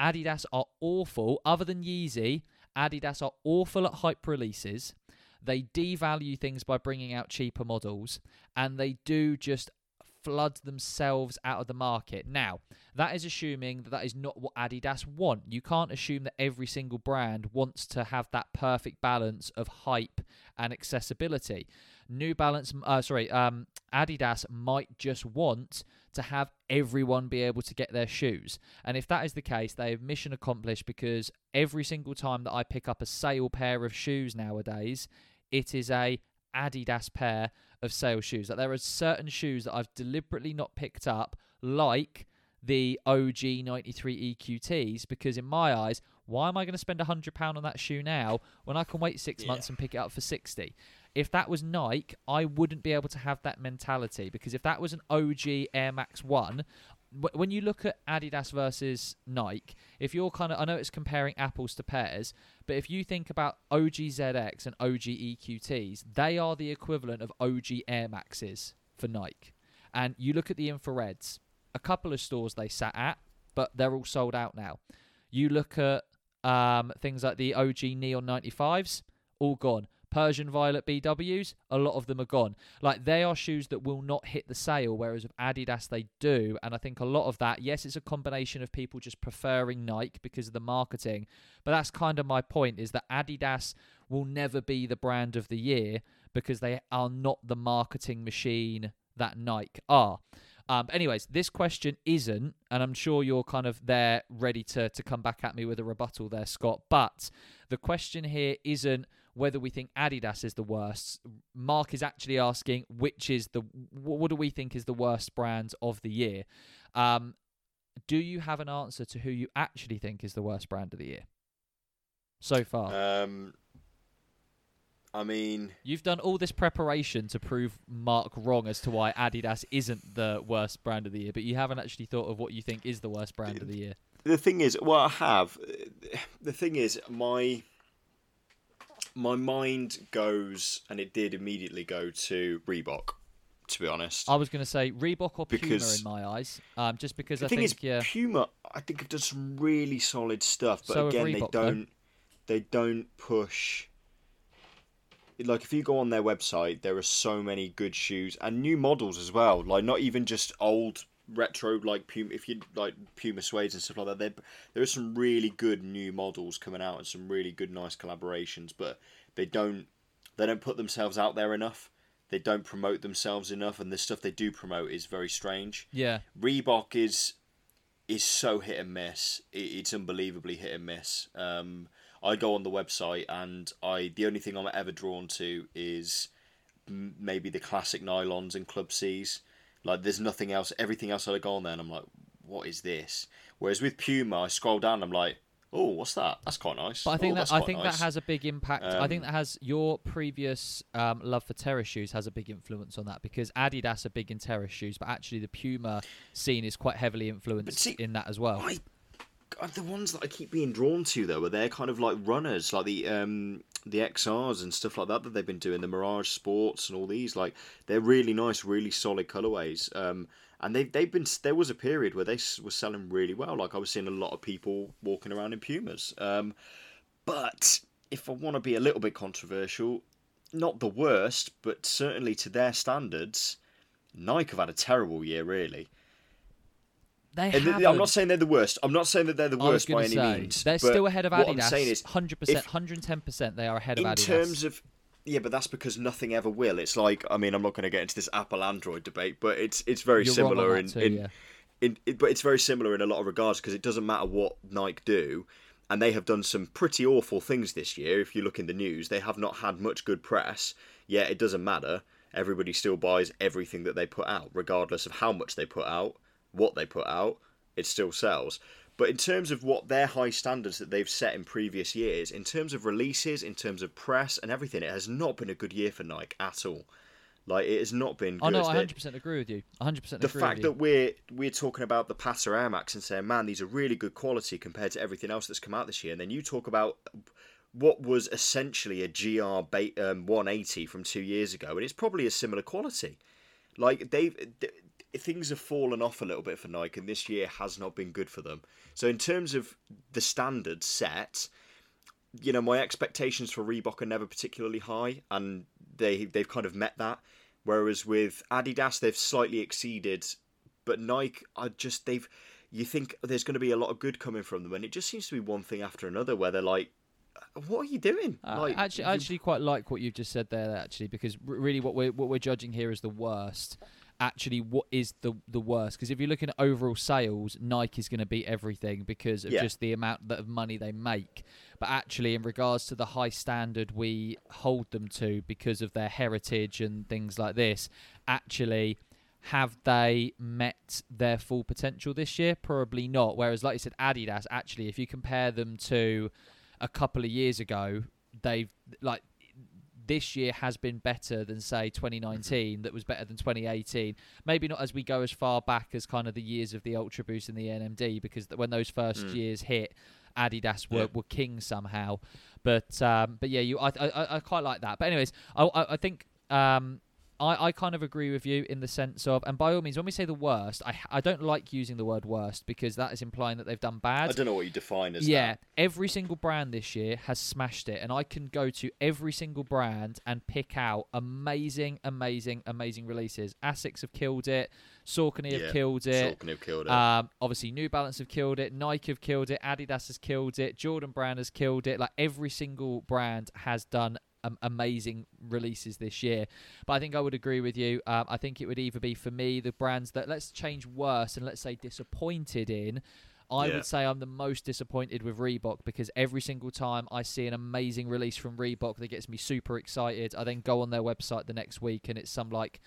Adidas are awful, other than Yeezy, Adidas are awful at hype releases. They devalue things by bringing out cheaper models, and they do just flood themselves out of the market. Now, that is assuming that that is not what Adidas want. You can't assume that every single brand wants to have that perfect balance of hype and accessibility. New Balance, uh, sorry, um, Adidas might just want to have everyone be able to get their shoes. And if that is the case, they have mission accomplished because every single time that I pick up a sale pair of shoes nowadays, it is a Adidas pair of sale shoes. Like there are certain shoes that I've deliberately not picked up, like the OG 93 EQTs, because in my eyes, why am I going to spend a £100 on that shoe now when I can wait six Yeah. months and pick it up for 60 If that was Nike, I wouldn't be able to have that mentality because if that was an OG Air Max 1, when you look at Adidas versus Nike, if you're kind of, I know it's comparing apples to pears, but if you think about OG ZX and OG EQTs, they are the equivalent of OG Air Maxes for Nike. And you look at the infrareds, a couple of stores they sat at, but they're all sold out now. You look at um, things like the OG Neon 95s, all gone. Persian Violet BWs, a lot of them are gone. Like they are shoes that will not hit the sale, whereas with Adidas they do. And I think a lot of that, yes, it's a combination of people just preferring Nike because of the marketing, but that's kind of my point is that Adidas will never be the brand of the year because they are not the marketing machine that Nike are. Um, anyways, this question isn't, and I'm sure you're kind of there ready to, to come back at me with a rebuttal there, Scott. But the question here isn't whether we think Adidas is the worst. Mark is actually asking which is the what do we think is the worst brand of the year. Um, do you have an answer to who you actually think is the worst brand of the year so far? Um, I mean, You've done all this preparation to prove Mark wrong as to why Adidas isn't the worst brand of the year, but you haven't actually thought of what you think is the worst brand of the year. the thing is, well, I have. The thing is, my my mind goes, and it did immediately go to Reebok. To be honest, I was going to say Reebok or Puma Because- in my eyes, um, just because the I thing think is, yeah, Puma, I think have done some really solid stuff, but So again, Reebok, they don't they don't push. Like if you go on their website, there are so many good shoes and new models as well. Like not even just old retro like Puma. If you like Puma suedes and stuff like that, there there are some really good new models coming out and some really good nice collaborations. But they don't they don't put themselves out there enough. They don't promote themselves enough, and the stuff they do promote is very strange. yeah, Reebok is is so hit and miss. It, it's unbelievably hit and miss. Um, I go on the website and I the only thing I'm ever drawn to is m- maybe the classic nylons and Club C's. Like there's nothing else. Everything else I go on there and I'm like, what is this? Whereas with Puma, I scroll down. and I'm like, oh, what's that? That's quite nice. but I think oh, that I think nice." that has a big impact. I think Um, that has your previous um, love for terrace shoes has a big influence on that because Adidas are big in terrace shoes, but actually the Puma scene is quite heavily influenced see, in that as well. I, the ones that I keep being drawn to though are they're kind of like runners, like the um the XRs and stuff like that that they've been doing, the Mirage Sports and all these. Like they're really nice, really solid colorways. Um, and they they've been there was a period where they were selling really well. Like I was seeing a lot of people walking around in Pumas. Um, but if I want to be a little bit controversial, not the worst, but certainly to their standards, Nike have had a terrible year, really. They And haven't. I'm not saying they're the worst. I'm not saying that they're the worst by gonna any means. They're still ahead of Adidas. what. I'm saying is, 100%, 110% they are ahead of in Adidas. terms of yeah, but that's because nothing ever will. It's like I mean, I'm not going to get into this Apple Android debate, but it's it's very You're similar in too, in, yeah. in it, but it's very similar in a lot of regards because it doesn't matter what Nike do, and they have done some pretty awful things this year. If you look in the news, they have not had much good press. Yet it doesn't matter. Everybody still buys everything that they put out, regardless of how much they put out, what they put out. It still sells. But in terms of what their high standards that they've set in previous years, in terms of releases, in terms of press and everything, it has not been a good year for Nike at all. Like it has not been good. Oh no, I 100% agree with you. 100% the fact with that we're we're talking about the Patta Air Max and saying, man, these are really good quality compared to everything else that's come out this year, and then you talk about what was essentially a GR ba- um, 180 from two years ago, and it's probably a similar quality. Like they've th- things have fallen off a little bit for Nike, and this year has not been good for them. So in terms of the standards set, you know, my expectations for Reebok are never particularly high, and they they've kind of met that. Whereas with Adidas, they've slightly exceeded, but Nike are just they've. You think there's going to be a lot of good coming from them, and it just seems to be one thing after another where they're like, "What are you doing?" Uh, like, actually, I you- actually quite like what you've just said there. Actually, because r- really, what we're what we're judging here is the worst. Actually, what is the the worst? Because if you're looking at overall sales, Nike is going to beat everything because of Yeah. just the amount that of money they make. But actually, in regards to the high standard we hold them to because of their heritage and things like this, actually. Have they met their full potential this year? Probably not. Whereas, like you said, Adidas, actually, if you compare them to a couple of years ago, they've like this year has been better than say 2019 that was better than 2018 maybe not as we go as far back as kind of the years of the ultra boost and the nmd because when those first Mm. years hit adidas were, Yeah. were king somehow but um but yeah you i i, I quite like that but anyways i i, I think um I, I kind of agree with you in the sense of, and by all means, when we say the worst, I, I don't like using the word worst because that is implying that they've done bad. I don't know what you define as Yeah, that. every single brand this year has smashed it, and I can go to every single brand and pick out amazing, amazing, amazing releases. Asics have killed it, Saucony have Yeah, killed it. Saucony have killed it. Um, obviously, New Balance have killed it, Nike have killed it, Adidas has killed it, Jordan Brand has killed it. Like every single brand has done um, amazing releases this year. But I think I would agree with you. Um, I think it would either be for me the brands that let's change worse and let's say disappointed in. I Yeah. would say I'm the most disappointed with Reebok because every single time I see an amazing release from Reebok that gets me super excited, I then go on their website the next week and it's some like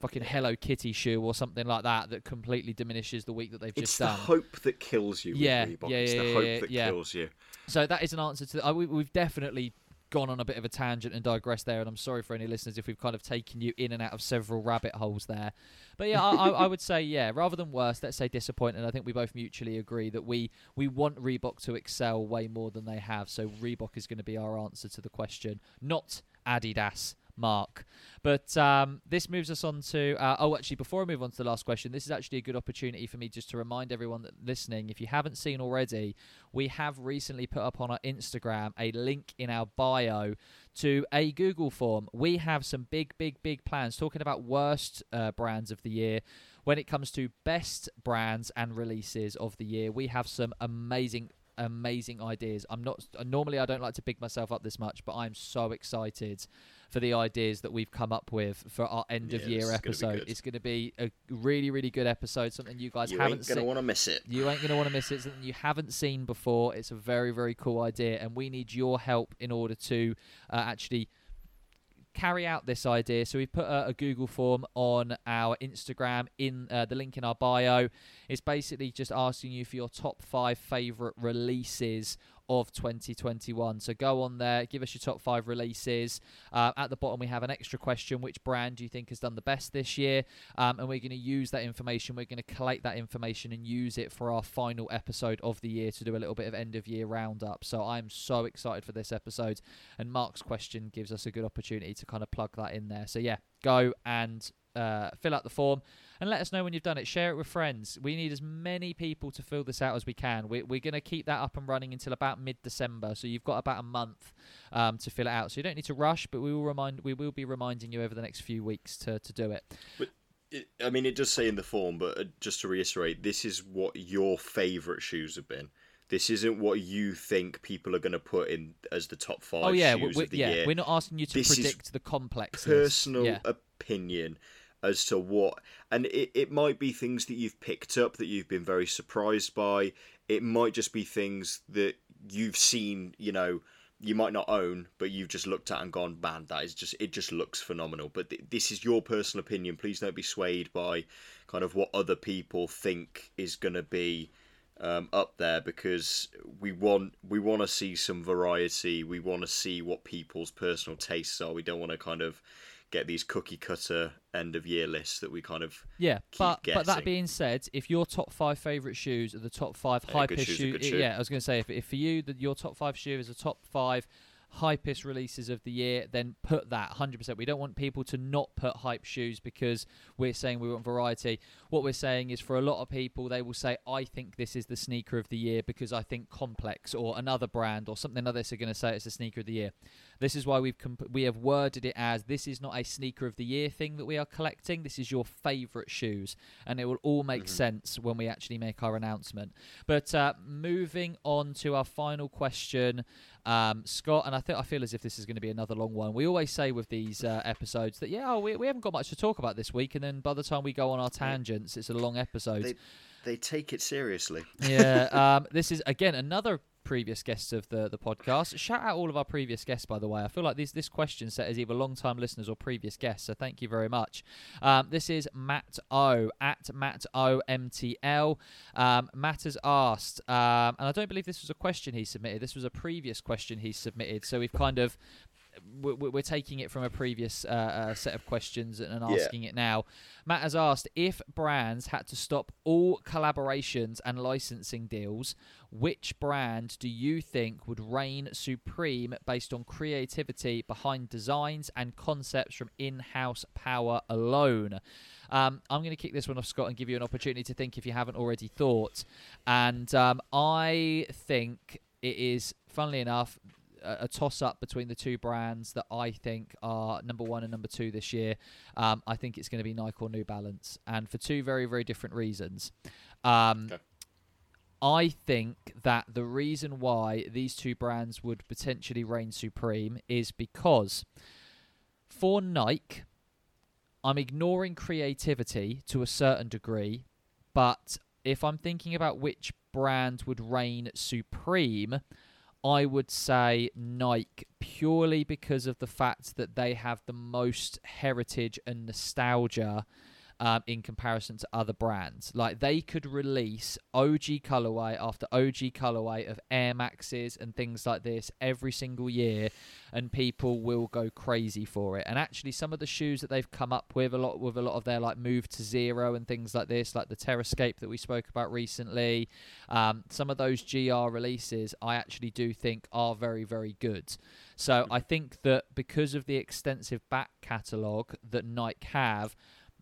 fucking Hello Kitty shoe or something like that that completely diminishes the week that they've it's just done. It's the hope that kills you with Yeah, Reebok. yeah, it's yeah, the yeah, hope yeah, that yeah. kills you. So that is an answer to. Uh, we, we've definitely gone on a bit of a tangent and digressed there, and I'm sorry for any listeners if we've kind of taken you in and out of several rabbit holes there. But yeah, I, I, would say yeah, rather than worse, let's say disappointing. I think we both mutually agree that we we want Reebok to excel way more than they have. So Reebok is going to be our answer to the question, not Adidas. Mark. But um, this moves us on to. Uh, oh, actually, before I move on to the last question, this is actually a good opportunity for me just to remind everyone that listening, if you haven't seen already, we have recently put up on our Instagram a link in our bio to a Google form. We have some big, big, big plans talking about worst uh, brands of the year. When it comes to best brands and releases of the year, we have some amazing amazing ideas. I'm not normally I don't like to big myself up this much, but I'm so excited for the ideas that we've come up with for our end of year is gonna episode. It's going to be a really really good episode, something you guys You haven't ain't gonna seen. want to miss it. You ain't going to want to miss it. Something you haven't seen before. It's a very, very cool idea, and we need your help in order to uh, actually carry out this idea. So we put a, a Google form on our Instagram in uh, the link in our bio. It's basically just asking you for your top five favorite releases of 2021. So go on there, give us your top five releases. Uh, at the bottom, we have an extra question: Which brand do you think has done the best this year? Um, and we're going to use that information. We're going to collect that information and use it for our final episode of the year to do a little bit of end of year roundup. So I'm so excited for this episode. And Mark's question gives us a good opportunity to kind of plug that in there. So yeah, go and uh, fill out the form and let us know when you've done it. Share it with friends. We need as many people to fill this out as we can. We're, we're going to keep that up and running until about mid December, so you've got about a month um, to fill it out. So you don't need to rush, but we will remind we will be reminding you over the next few weeks to, to do it. it. I mean, it does say in the form, but uh, just to reiterate, this is what your favourite shoes have been. This isn't what you think people are going to put in as the top five oh yeah, shoes we, of the yeah. year. We're not asking you to This is predict the complex personal Yeah. opinion as to what and it, it might be things that you've picked up that you've been very surprised by it might just be things that you've seen you know you might not own but you've just looked at and gone man that is just it just looks phenomenal but th- this is your personal opinion please don't be swayed by kind of what other people think is going to be um, up there because we want we want to see some variety. We want to see what people's personal tastes are. We don't want to kind of get these cookie cutter end of year lists that we kind of Yeah, keep but but that being said, if your top five favorite shoes are the top five Yeah, good hypest shoe's shoe. yeah, I was going to say if, if for you that your top five shoe is a top five hypest releases of the year, then put that 100%. We don't want people to not put hype shoes because we're saying we want variety. What we're saying is for a lot of people, they will say, I think this is the sneaker of the year because I think Complex or another brand or something others are going to say it's the sneaker of the year. This is why we've comp- we have worded it as this is not a sneaker of the year thing that we are collecting. This is your favorite shoes, and it will all make Mhm. sense when we actually make our announcement. But uh, moving on to our final question, um, Scott, and I think I feel as if this is going to be another long one. We always say with these uh, episodes that yeah, oh, we we haven't got much to talk about this week, and then by the time we go on our tangents, it's a long episode. They- they take it seriously. yeah, (laughs) um, this is again another previous guests of the the podcast. Shout out all of our previous guests, by the way. I feel like this this question set is either long time listeners or previous guests, so thank you very much. Um, this is Matt O at Matt O M T L. Um, Matt has asked, um, and I don't believe this was a question he submitted. This was a previous question he submitted. So we've kind of we're, taking it from a previous uh, uh, set of questions and asking yeah. it now. Matt has asked if brands had to stop all collaborations and licensing deals, which brand do you think would reign supreme based on creativity behind designs and concepts from in house power alone? Um, I'm going to kick this one off, Scott, and give you an opportunity to think if you haven't already thought. And um, I think it is, funnily enough, a, toss up between the two brands that I think are number one and number two this year. Um, I think it's going to be Nike or New Balance, and for two very, very different reasons. Um, okay. I think that the reason why these two brands would potentially reign supreme is because for Nike, I'm ignoring creativity to a certain degree, but if I'm thinking about which brand would reign supreme, I would say Nike purely because of the fact that they have the most heritage and nostalgia um, in comparison to other brands. Like they could release OG colorway after OG colorway of Air Maxes and things like this every single year, and people will go crazy for it. And actually, some of the shoes that they've come up with a lot with a lot of their like move to zero and things like this, like the Terrascape that we spoke about recently, um, some of those GR releases, I actually do think are very very good. So I think that because of the extensive back catalogue that Nike have,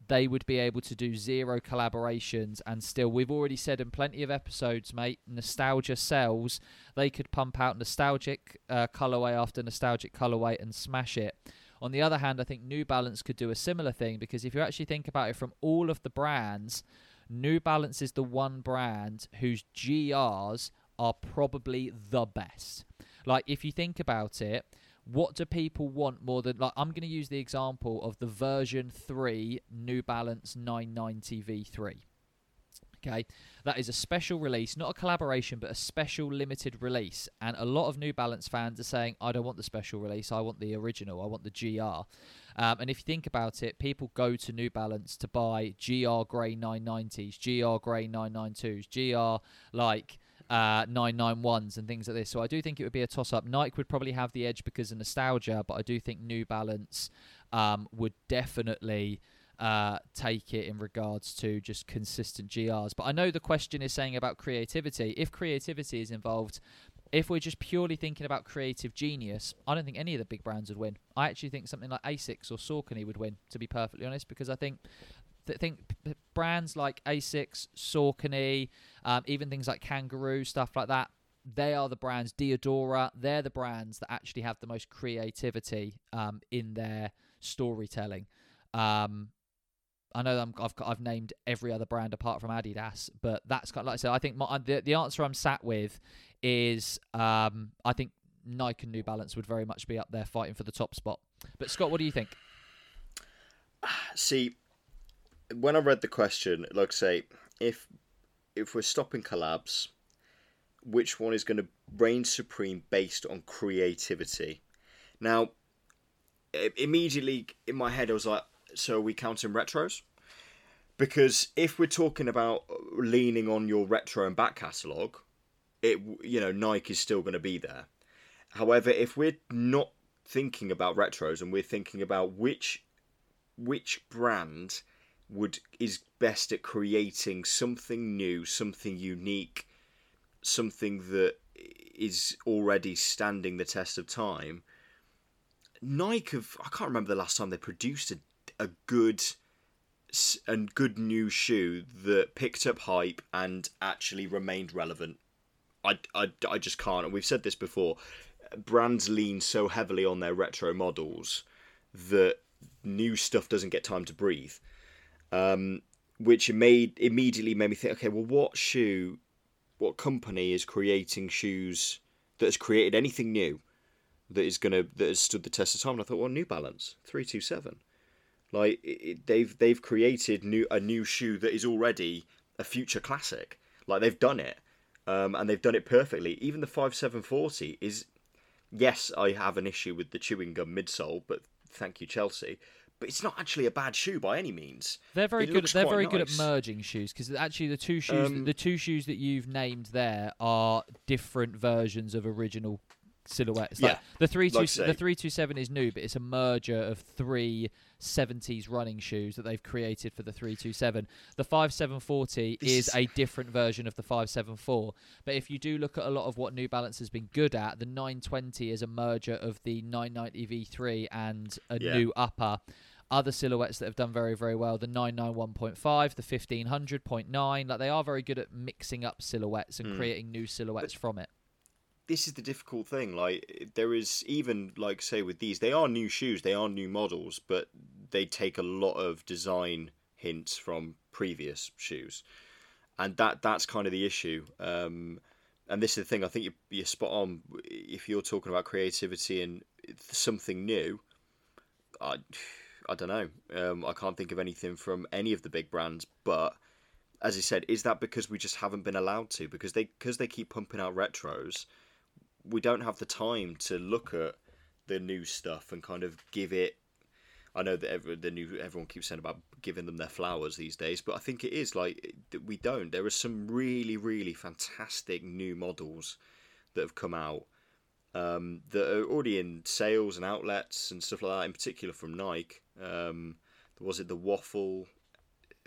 they would be able to do zero collaborations and still we've already said in plenty of episodes mate nostalgia sells. They could pump out nostalgic uh, colorway after nostalgic colorway and smash it. On the other hand i think new balance could do a similar thing because if you actually think about it from all of the brands new balance is the one brand whose grs are probably the best. Like if you think about it what do people want more than like I'm going to use the example of the version 3 New Balance 990 V3. Okay, that is a special release, not a collaboration, but a special limited release. And a lot of New Balance fans are saying, I don't want the special release, I want the original, I want the GR. Um, and if you think about it, people go to New Balance to buy GR Grey 990s, GR Grey 992s, GR like uh, 991s and things like this. So I do think it would be a toss up. Nike would probably have the edge because of nostalgia, but I do think New Balance um, would definitely uh, take it in regards to just consistent GRs. But I know the question is saying about creativity. If creativity is involved, if we're just purely thinking about creative genius, I don't think any of the big brands would win. I actually think something like Asics or Saucony would win, to be perfectly honest, because I think th- think p- brands like Asics, Saucony, um, even things like Kangaroo, stuff like that. They are the brands. Diadora, they're the brands that actually have the most creativity um, in their storytelling. Um, I know i have I've named every other brand apart from Adidas, but that's kind of like I said. I think my, the the answer I'm sat with is um, I think Nike and New Balance would very much be up there fighting for the top spot. But Scott, what do you think? See, when I read the question, like say, if if we're stopping collabs, which one is going to reign supreme based on creativity? Now, immediately in my head, I was like, so are we counting retros? Because if we're talking about leaning on your retro and back catalogue, it you know Nike is still going to be there. However, if we're not thinking about retros and we're thinking about which which brand would is best at creating something new, something unique, something that is already standing the test of time. Nike have I can't remember the last time they produced a, a good and good new shoe that picked up hype and actually remained relevant. I, I, I just can't. And we've said this before. Brands lean so heavily on their retro models that new stuff doesn't get time to breathe um, which made immediately made me think, okay, well, what shoe, what company is creating shoes that has created anything new that is gonna that has stood the test of time? And I thought, well, New Balance three two seven, like it, they've they've created new a new shoe that is already a future classic. Like they've done it, um, and they've done it perfectly. Even the five seven forty is, yes, I have an issue with the chewing gum midsole, but thank you Chelsea but it's not actually a bad shoe by any means. They're very it good. They're very nice. good at merging shoes because actually the two shoes, um, the two shoes that you've named there are different versions of original silhouettes. Like Yeah, the three two like the three two seven is new, but it's a merger of three seventies running shoes that they've created for the 327. The 5740 This is is- a different version of the 574. But if you do look at a lot of what New Balance has been good at, the 920 is a merger of the 990 V3 and a Yeah. new upper. Other silhouettes that have done very, very well the 991.5, the 1500.9. Like they are very good at mixing up silhouettes and Mm. creating new silhouettes from it. This is the difficult thing. Like there is even like say with these, they are new shoes, they are new models, but they take a lot of design hints from previous shoes, and that that's kind of the issue. Um, and this is the thing. I think you're, you're spot on. If you're talking about creativity and something new, I I don't know. Um, I can't think of anything from any of the big brands, but. As I said, is that because we just haven't been allowed to? Because they because they keep pumping out retros, we don't have the time to look at the new stuff and kind of give it. I know that every, the new everyone keeps saying about giving them their flowers these days, but I think it is like we don't. There are some really really fantastic new models that have come out um, that are already in sales and outlets and stuff like that. In particular from Nike. Um, was it the waffle?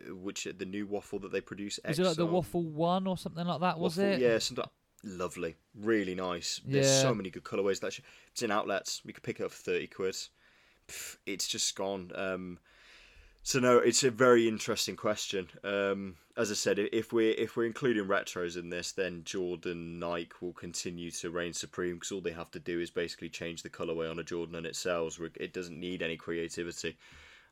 Which the new waffle that they produce? Was it like the Waffle 1 or something like that, was Waffle- it? Yeah, something lovely, really nice. There's Yeah. so many good colorways. That sh- it's in outlets. We could pick it up for thirty quid. Pff, It's just gone. Um, so no, it's a very interesting question. Um, as I said, if we're if we're including retros in this, then Jordan Nike will continue to reign supreme because all they have to do is basically change the colorway on a Jordan and it sells. It doesn't need any creativity.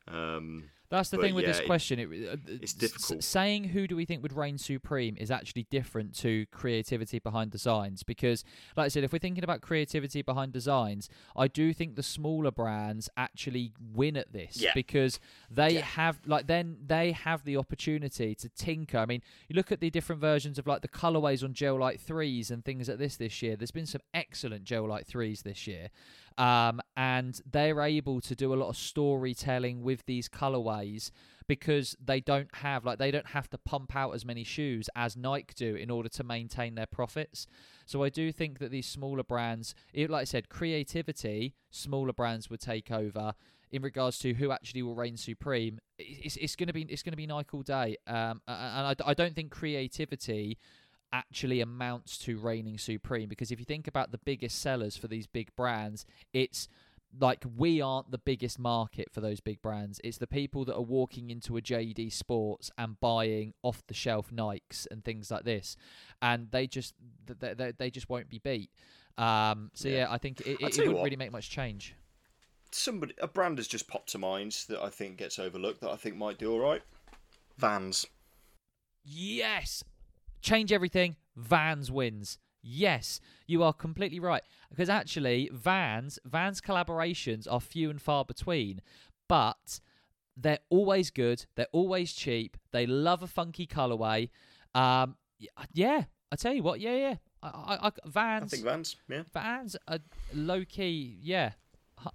Um, That's the But thing with this yeah, it- question. It, uh, it's difficult. saying who do we think would reign supreme is actually different to creativity behind designs because, like I said, if we're thinking about creativity behind designs, I do think the smaller brands actually win at this Yeah. because they Yeah. have like then they have the opportunity to tinker. I mean, you look at the different versions of like the colorways on Gel-Lyte threes and things like this this year. There's been some excellent Gel-Lyte threes this year um, and they're able to do a lot of storytelling with these colorways because they don't have like they don't have to pump out as many shoes as Nike do in order to maintain their profits. So I do think that these smaller brands, it, like I said, creativity, smaller brands would take over. In regards to who actually will reign supreme, it's, it's going to be it's going to be Nike all day, um, and I, I don't think creativity actually amounts to reigning supreme because if you think about the biggest sellers for these big brands, it's like we aren't the biggest market for those big brands. It's the people that are walking into a JD Sports and buying off the shelf Nikes and things like this, and they just they, they, they just won't be beat. Um, so yeah. Yeah. I think it, it, it wouldn't what. really make much change. somebody a brand has just popped to mind that I think gets overlooked that I think might do all right. Vans. Yes. Change everything. Vans wins. Yes, you are completely right. Because actually, Vans Vans collaborations are few and far between, but they're always good. They're always cheap. They love a funky colorway. Um, yeah, I tell you what. Yeah, yeah. I, I, I, I Vans. think Vans. Yeah. Vans are low key. Yeah,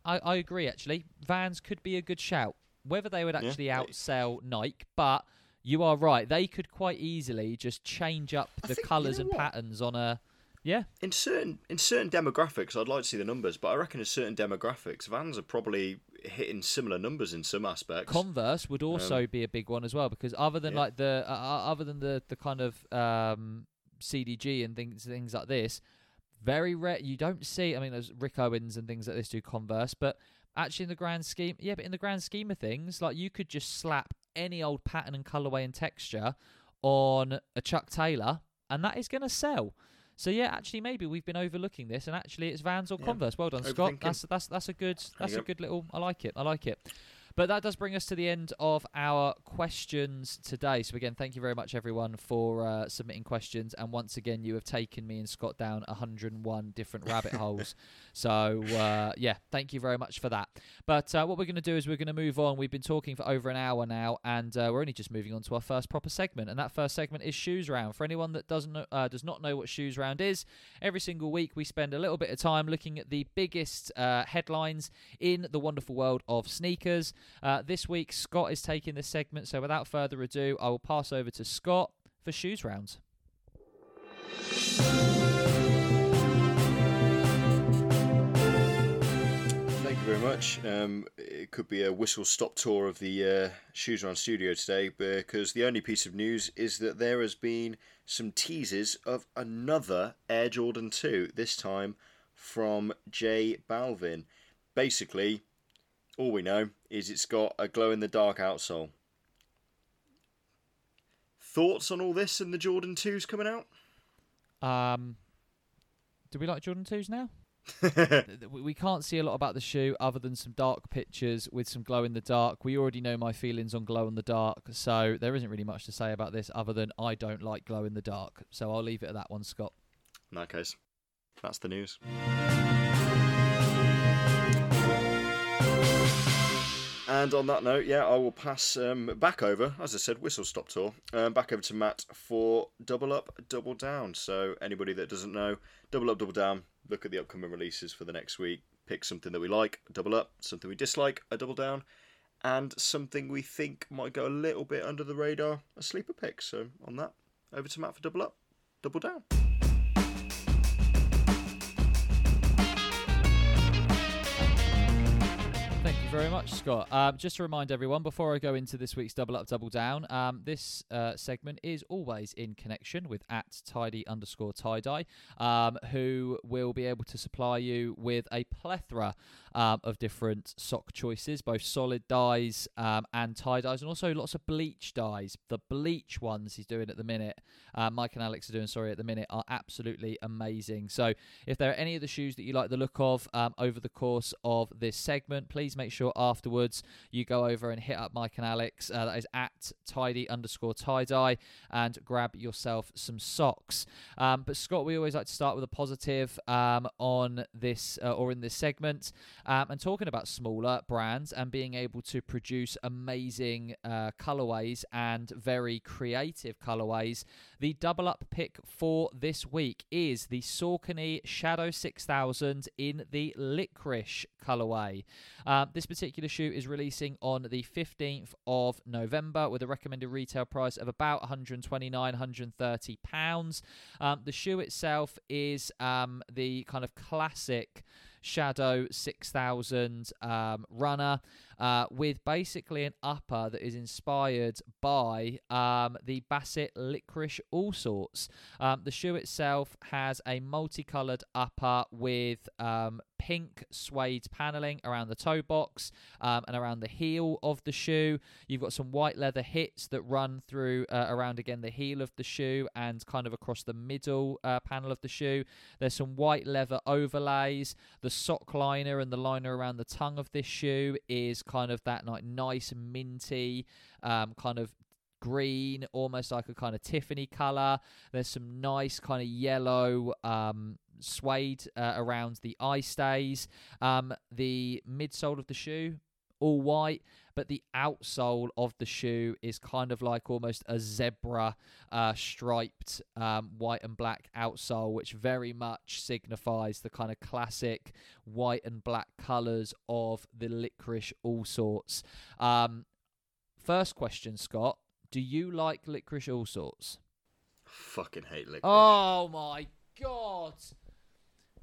I, I agree. Actually, Vans could be a good shout. Whether they would Yeah. actually outsell Nike, but you are right. They could quite easily just change up the think- you colours know and what? patterns on a. Yeah, In certain in certain demographics, I'd like to see the numbers, but I reckon in certain demographics, Vans are probably hitting similar numbers in some aspects. Converse would also be a big one as well because other than Um, yeah. like the uh, uh, other than the the kind of um, CDG and things things like this, very rare. You don't see. I mean, there's Rick Owens and things like this do Converse, but actually in the grand scheme, yeah, but in the grand scheme of things, like you could just slap any old pattern and colorway and texture on a Chuck Taylor, and that is going to sell. So yeah, actually, maybe we've been overlooking this, and actually, it's Vans or. Converse. Well done, Scott. That's that's that's a good that's a go. good little. I like it. I like it. But that does bring us to the end of our questions today. So again, thank you very much everyone for uh, submitting questions, and once again, you have taken me and Scott down 101 different rabbit (laughs) holes. So uh, yeah, thank you very much for that. But uh, what we're going to do is we're going to move on. We've been talking for over an hour now, and uh, we're only just moving on to our first proper segment, and that first segment is Shoes Round. For anyone that doesn't know, uh, does not know what Shoes Round is, every single week we spend a little bit of time looking at the biggest uh, headlines in the wonderful world of sneakers. Uh, this week, Scott is taking this segment, so without further ado, I will pass over to Scott for Shoes Round. Thank you very much. Um, it could be a whistle stop tour of the uh, Shoes Round studio today because the only piece of news is that there has been some teases of another Air Jordan 2, this time from J Balvin. Basically, all we know is it's got a glow in the dark outsole. Thoughts on all this and the Jordan 2s coming out? Um, do we like Jordan 2s now? (laughs) we can't see a lot about the shoe other than some dark pictures with some glow in the dark. We already know my feelings on glow in the dark, so there isn't really much to say about this other than I don't like glow in the dark. So I'll leave it at that one, Scott. In that case, that's the news. And on that note, yeah, I will pass um, back over, as I said, whistle stop tour, um, back over to Matt for Double Up, Double Down. So, anybody that doesn't know, Double Up, Double Down, look at the upcoming releases for the next week, pick something that we like, double up, something we dislike, a double down, and something we think might go a little bit under the radar, a sleeper pick. So, on that, over to Matt for Double Up, Double Down. Very much, Scott. Um, just to remind everyone, before I go into this week's Double Up, Double Down, um, this uh, segment is always in connection with at tidy underscore tie dye, um, who will be able to supply you with a plethora um, of different sock choices, both solid dyes um, and tie dyes, and also lots of bleach dyes. The bleach ones he's doing at the minute, uh, Mike and Alex are doing, sorry, at the minute, are absolutely amazing. So if there are any of the shoes that you like the look of um, over the course of this segment, please make sure afterwards you go over and hit up Mike and Alex. Uh, that is at tidy underscore tie dye and grab yourself some socks. Um, but Scott, we always like to start with a positive um, on this uh, or in this segment. Um, and talking about smaller brands and being able to produce amazing uh, colorways and very creative colorways, the double up pick for this week is the Saucony Shadow 6000 in the licorice colorway. Um, this particular shoe is releasing on the 15th of November with a recommended retail price of about 129 130 pounds. Um, the shoe itself is um, the kind of classic Shadow 6000 um, runner uh, with basically an upper that is inspired by um, the Bassett Licorice All Sorts. Um, the shoe itself has a multicolored upper with um, pink suede paneling around the toe box um, and around the heel of the shoe. You've got some white leather hits that run through uh, around again the heel of the shoe and kind of across the middle uh, panel of the shoe. There's some white leather overlays. The sock liner and the liner around the tongue of this shoe is kind of that like nice minty um, kind of green, almost like a kind of Tiffany color. There's some nice kind of yellow um, suede uh, around the eye stays. Um, the midsole of the shoe, all white, but the outsole of the shoe is kind of like almost a zebra uh, striped um, white and black outsole, which very much signifies the kind of classic white and black colours of the licorice all sorts. Um, first question, Scott. Do you like licorice all sorts? Fucking hate licorice. Oh my god.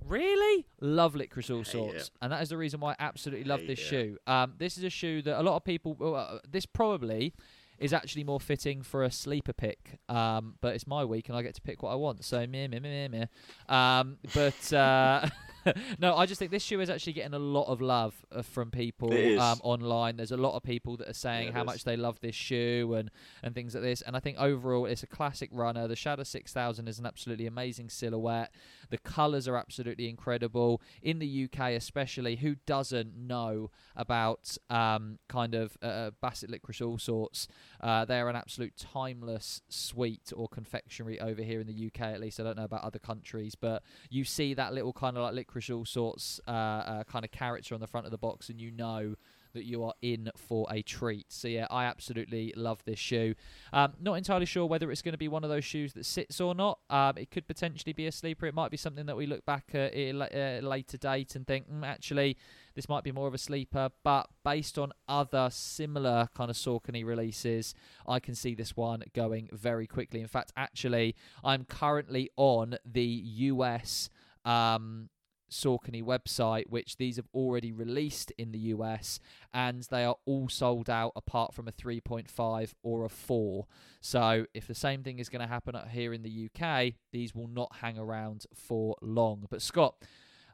Really? Love licorice all sorts. And that is the reason why I absolutely love this shoe. Um, this is a shoe that a lot of people, uh, this probably is actually more fitting for a sleeper pick. Um, but it's my week and I get to pick what I want. So, meh, meh, meh, meh, meh. Um, but. Uh, (laughs) (laughs) (laughs) no, I just think this shoe is actually getting a lot of love uh, from people um, online. There's a lot of people that are saying yeah, how is. much they love this shoe and, and things like this. And I think overall, it's a classic runner. The Shadow 6000 is an absolutely amazing silhouette. The colours are absolutely incredible. In the UK, especially, who doesn't know about um, kind of uh, uh, Bassett Licorice All Sorts? Uh, they're an absolute timeless sweet or confectionery over here in the UK, at least. I don't know about other countries, but you see that little kind of like licorice all sorts uh, uh, kind of character on the front of the box, and you know that you are in for a treat. So yeah, I absolutely love this shoe. Um, not entirely sure whether it's going to be one of those shoes that sits or not. Um, it could potentially be a sleeper. It might be something that we look back at a uh, later date and think, mm, actually, this might be more of a sleeper. But based on other similar kind of Saucony releases, I can see this one going very quickly. In fact, actually, I'm currently on the US. Um, Saucony website, which these have already released in the US, and they are all sold out apart from a 3.5 or a 4. So, if the same thing is going to happen here in the UK, these will not hang around for long. But Scott,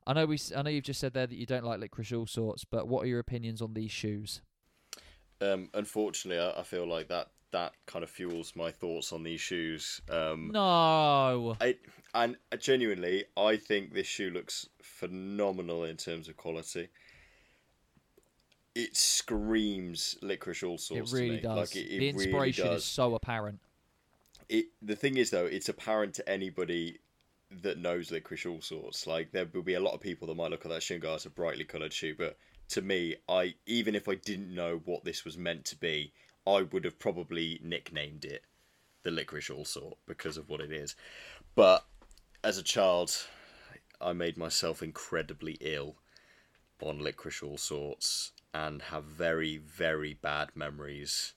I know we, I know you've just said there that you don't like licorice all sorts, but what are your opinions on these shoes? Um, unfortunately, I, I feel like that that kind of fuels my thoughts on these shoes. Um, no, I and uh, genuinely, I think this shoe looks phenomenal in terms of quality. It screams licorice all sorts. it really does. Like, it, it the inspiration really is so apparent. It the thing is though, it's apparent to anybody that knows licorice all sorts. Like there will be a lot of people that might look at that shoe and go, "It's a brightly coloured shoe," but to me, I even if I didn't know what this was meant to be, I would have probably nicknamed it the licorice all sort because of what it is. But as a child, I made myself incredibly ill on licorice all sorts and have very very bad memories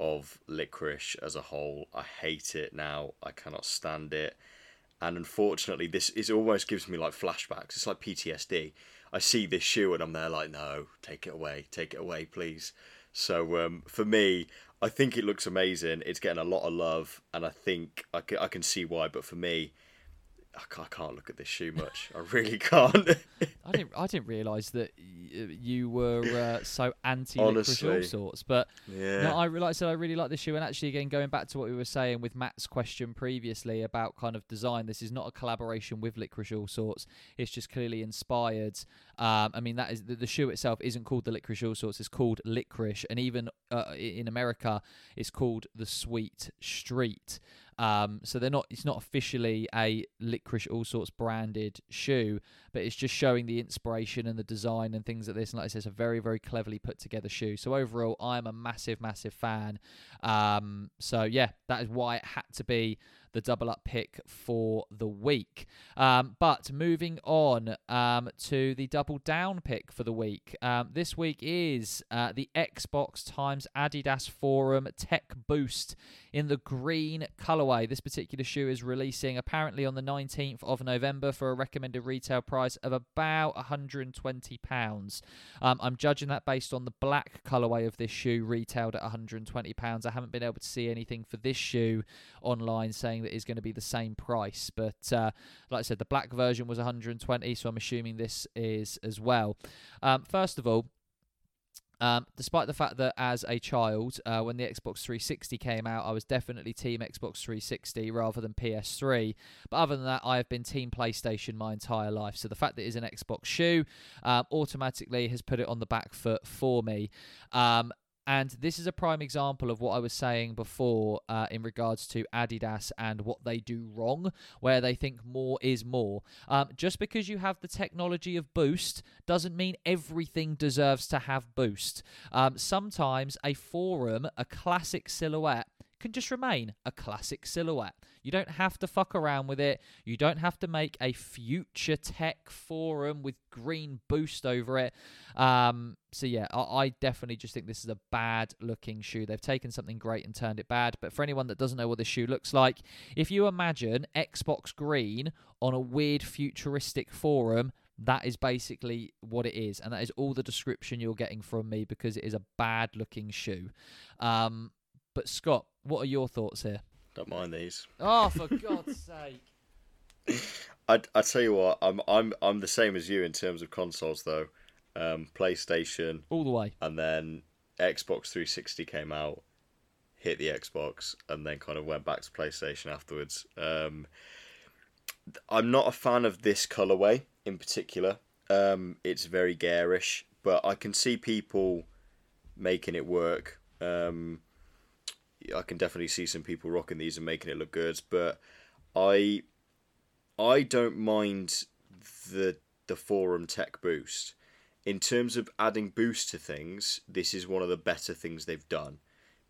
of licorice as a whole. I hate it now. I cannot stand it. And unfortunately, this is almost gives me like flashbacks. It's like PTSD. I see this shoe and I'm there like, no, take it away, take it away, please. So um, for me, I think it looks amazing. It's getting a lot of love, and I think I can, I can see why. But for me, I can't, I can't look at this shoe much. I really (laughs) can't. (laughs) I didn't. I didn't realise that y- you were uh, so anti licorice all sorts. But yeah. no, I re- like I said I really like this shoe. And actually, again, going back to what we were saying with Matt's question previously about kind of design, this is not a collaboration with licorice all sorts. It's just clearly inspired. Um, I mean, that is the, the shoe itself isn't called the licorice all sorts. It's called licorice, and even uh, in America, it's called the Sweet Street. Um, so they're not. It's not officially a licorice all sorts branded shoe, but it's just showing the inspiration and the design and things like this. And like I said, it's a very, very cleverly put together shoe. So overall, I'm a massive, massive fan. Um, so yeah, that is why it had to be the double up pick for the week. Um, but moving on um, to the double down pick for the week. Um, this week is uh, the Xbox times Adidas Forum Tech Boost in the green colorway. This particular shoe is releasing apparently on the 19th of November for a recommended retail price of about 120 pounds. Um, I'm judging that based on the black colorway of this shoe retailed at 120 pounds. I haven't been able to see anything for this shoe online saying that it's going to be the same price, but uh, like I said, the black version was 120, so I'm assuming this is as well. Um, first of all. Um, despite the fact that as a child, uh, when the Xbox 360 came out, I was definitely Team Xbox 360 rather than PS3. But other than that, I have been Team PlayStation my entire life. So the fact that it is an Xbox shoe um, automatically has put it on the back foot for me. Um, and this is a prime example of what I was saying before uh, in regards to Adidas and what they do wrong, where they think more is more. Um, just because you have the technology of Boost doesn't mean everything deserves to have Boost. Um, sometimes a forum, a classic silhouette, can just remain a classic silhouette. You don't have to fuck around with it. You don't have to make a future tech forum with green boost over it. Um, so yeah, I, I definitely just think this is a bad looking shoe. They've taken something great and turned it bad. But for anyone that doesn't know what this shoe looks like, if you imagine Xbox Green on a weird futuristic forum, that is basically what it is, and that is all the description you're getting from me because it is a bad looking shoe. Um, but Scott, what are your thoughts here? Don't mind these. Oh, for God's (laughs) sake! I I tell you what, I'm I'm I'm the same as you in terms of consoles though. Um, PlayStation All the way. and then Xbox 360 came out, hit the Xbox, and then kind of went back to PlayStation afterwards. Um, I'm not a fan of this colorway in particular. Um, it's very garish, but I can see people making it work. Um, I can definitely see some people rocking these and making it look good, but I I don't mind the the forum tech boost. In terms of adding boost to things, this is one of the better things they've done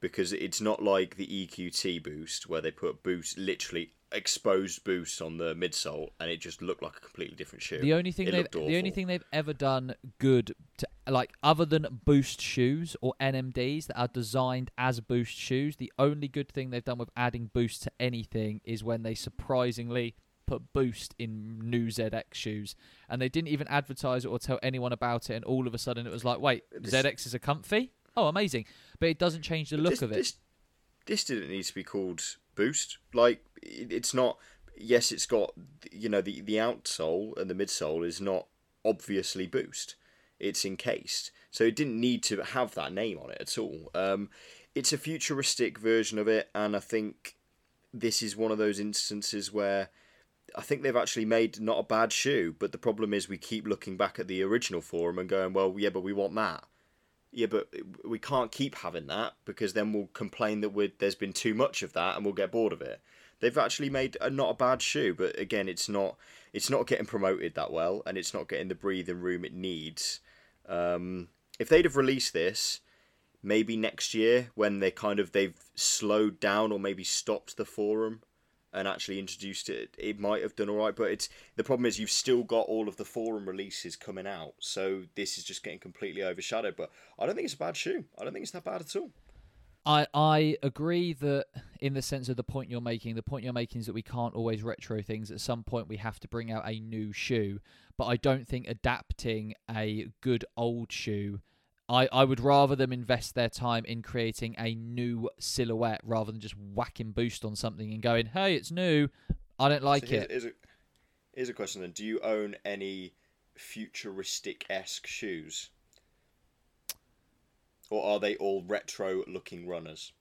because it's not like the EQT boost where they put boost literally exposed boost on the midsole and it just looked like a completely different shoe. The only thing It they've the only thing they've ever done good to like other than boost shoes or NMDs that are designed as boost shoes, the only good thing they've done with adding boost to anything is when they surprisingly put Boost in new ZX shoes, and they didn't even advertise it or tell anyone about it. And all of a sudden, it was like, wait, This- ZX is a comfy? Oh, amazing! But it doesn't change the look this, of it. This, this didn't need to be called Boost. Like it's not. Yes, it's got you know the the outsole and the midsole is not obviously Boost. It's encased, so it didn't need to have that name on it at all. Um, it's a futuristic version of it, and I think this is one of those instances where I think they've actually made not a bad shoe, but the problem is we keep looking back at the original forum and going, well, yeah, but we want that. Yeah, but we can't keep having that because then we'll complain that there's been too much of that and we'll get bored of it. They've actually made a, not a bad shoe, but again, it's not it's not getting promoted that well, and it's not getting the breathing room it needs. Um, if they'd have released this, maybe next year when they kind of they've slowed down or maybe stopped the forum and actually introduced it, it might have done all right. But it's the problem is you've still got all of the forum releases coming out, so this is just getting completely overshadowed. But I don't think it's a bad shoe. I don't think it's that bad at all. I I agree that in the sense of the point you're making, the point you're making is that we can't always retro things. At some point, we have to bring out a new shoe. But I don't think adapting a good old shoe. I, I would rather them invest their time in creating a new silhouette rather than just whacking boost on something and going, hey, it's new. I don't like so here's, it. Here's a, here's a question then: Do you own any futuristic esque shoes, or are they all retro looking runners?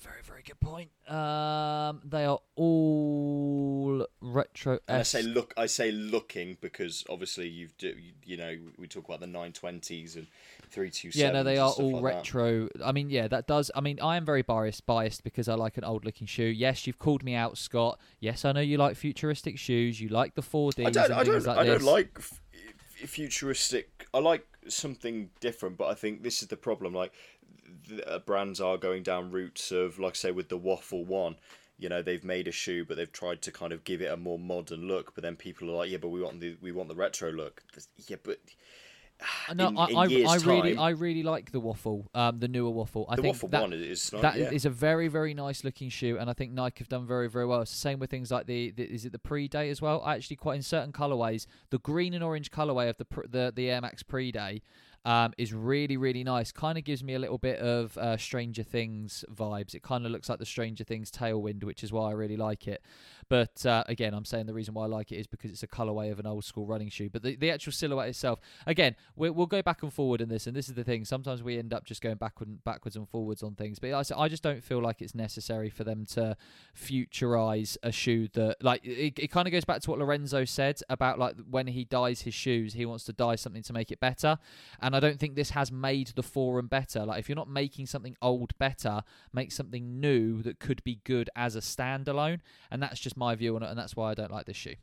Very, very good point. Um, they are all retro. I say look, I say looking because obviously you've do, you, you know we talk about the 920s and 327s. Yeah, no, they are all like that. retro. I mean, yeah, that does. I mean, I am very biased, biased because I like an old-looking shoe. Yes, you've called me out, Scott. Yes, I know you like futuristic shoes. You like the 4Ds I don't, I don't, like I don't like f- futuristic. I like something different, but I think this is the problem. Like, uh, brands are going down routes of, like, I say, with the Waffle One. You know, they've made a shoe, but they've tried to kind of give it a more modern look. But then people are like, "Yeah, but we want the we want the retro look." Yeah, but No, in- I, in I, I really, time- I really like the waffle, um, the newer waffle. I the think Waffle that, One is That yeah. is a very, very nice looking shoe, and I think Nike have done very, very well. It's the same with things like the, the is it the Pre Day as well? I actually quite in certain colorways, the green and orange colorway of the pr- the the Air Max Pre Day. Um, is really really nice. Kind of gives me a little bit of uh, Stranger Things vibes. It kind of looks like the Stranger Things Tailwind, which is why I really like it. But uh, again, I'm saying the reason why I like it is because it's a colorway of an old school running shoe. But the, the actual silhouette itself, again, we, we'll go back and forward in this, and this is the thing. Sometimes we end up just going backward, and backwards and forwards on things. But I just don't feel like it's necessary for them to futurize a shoe that, like, it, it kind of goes back to what Lorenzo said about like when he dyes his shoes, he wants to dye something to make it better. And I don't think this has made the forum better. Like, if you're not making something old better, make something new that could be good as a standalone. And that's just my view on it, and that's why I don't like this shoe.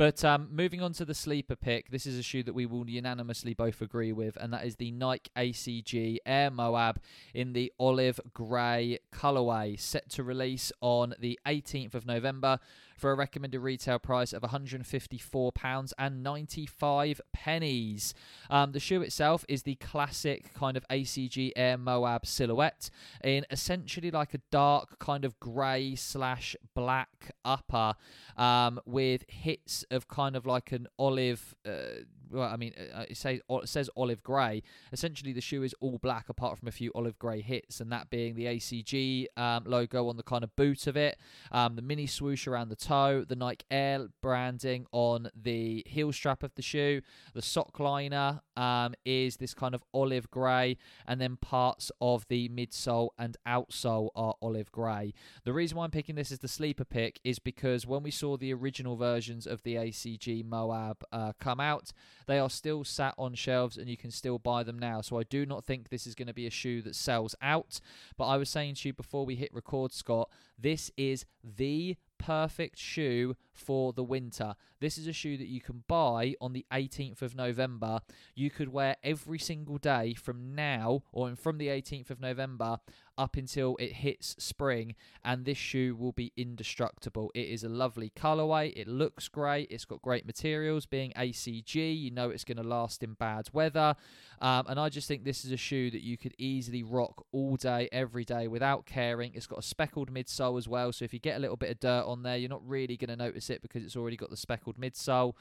But um, moving on to the sleeper pick, this is a shoe that we will unanimously both agree with, and that is the Nike ACG Air Moab in the olive grey colourway, set to release on the 18th of November for a recommended retail price of £154 and 95 pennies. Um, the shoe itself is the classic kind of ACG Air Moab silhouette in essentially like a dark kind of grey slash black upper um, with hits of kind of like an olive. Uh, well, I mean, uh, it says it says olive grey. Essentially, the shoe is all black apart from a few olive grey hits, and that being the ACG um, logo on the kind of boot of it, um, the mini swoosh around the toe, the Nike Air branding on the heel strap of the shoe, the sock liner um, is this kind of olive grey, and then parts of the midsole and outsole are olive grey. The reason why I'm picking this as the sleeper pick is because when we saw the original versions of the ACG Moab uh, come out, they are still sat on shelves and you can still buy them now. So I do not think this is going to be a shoe that sells out. But I was saying to you before we hit record, Scott, this is the perfect shoe for the winter. This is a shoe that you can buy on the 18th of November. You could wear every single day from now or from the 18th of November up until it hits spring, and this shoe will be indestructible. It is a lovely colorway. It looks great. It's got great materials. Being ACG, you know it's going to last in bad weather. Um, and I just think this is a shoe that you could easily rock all day, every day without caring. It's got a speckled midsole as well. So if you get a little bit of dirt on there, you're not really going to notice it because it's already got the speckled midsole.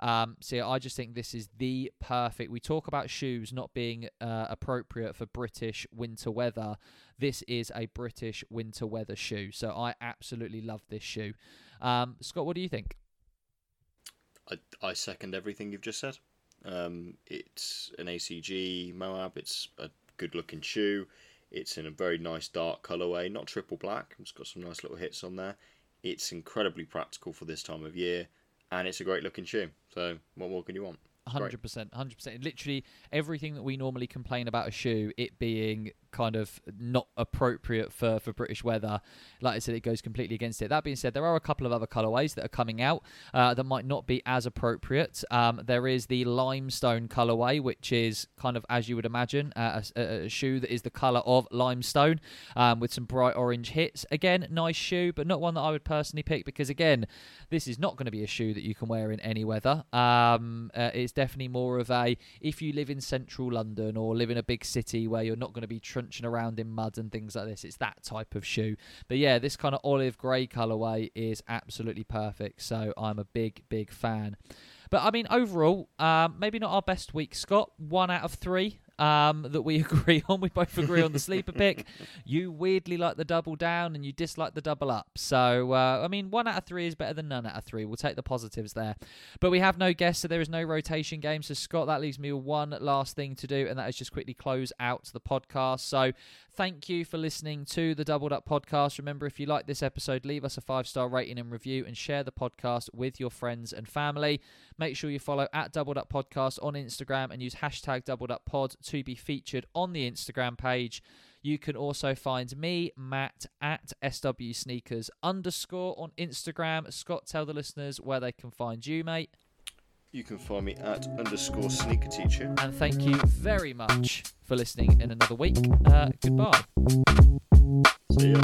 Um, so I just think this is the perfect. We talk about shoes not being uh, appropriate for British winter weather. This is a British winter weather shoe. So I absolutely love this shoe. Um, Scott, what do you think? I, I second everything you've just said. Um, it's an ACG Moab. It's a good looking shoe. It's in a very nice dark colorway, not triple black. It's got some nice little hits on there. It's incredibly practical for this time of year, and it's a great looking shoe. So, what more can you want? Hundred percent, hundred percent. Literally everything that we normally complain about a shoe, it being kind of not appropriate for, for British weather. Like I said, it goes completely against it. That being said, there are a couple of other colourways that are coming out uh, that might not be as appropriate. Um, there is the limestone colourway, which is kind of as you would imagine, uh, a, a, shoe that is the colour of limestone um, with some bright orange hits. Again, nice shoe, but not one that I would personally pick because, again, this is not going to be a shoe that you can wear in any weather. Um, uh, it's definitely more of a if you live in central London or live in a big city where you're not going to be crunching around in mud and things like this. It's that type of shoe. But yeah, this kind of olive grey colourway is absolutely perfect. So I'm a big, big fan. But I mean, overall, um, maybe not our best week, Scott. One out of three um, that we (laughs) agree on. We both agree on the (laughs) sleeper pick. You weirdly like the double down and you dislike the double up. So, uh, I mean, one out of three is better than none out of three. We'll take the positives there. But we have no guests, so there is no rotation game. So, Scott, that leaves me with one last thing to do, and that is just quickly close out the podcast. So, thank you for listening to the Doubled Up podcast. Remember, if you like this episode, leave us a five star rating and review and share the podcast with your friends and family. Make sure you follow at Doubled Up Podcast on Instagram and use hashtag Doubled Up Pod to be featured on the Instagram page. You can also find me, Matt, at SW Sneakers underscore on Instagram. Scott, tell the listeners where they can find you, mate. You can find me at underscore sneaker teacher. And thank you very much for listening in another week. Uh, goodbye. See ya.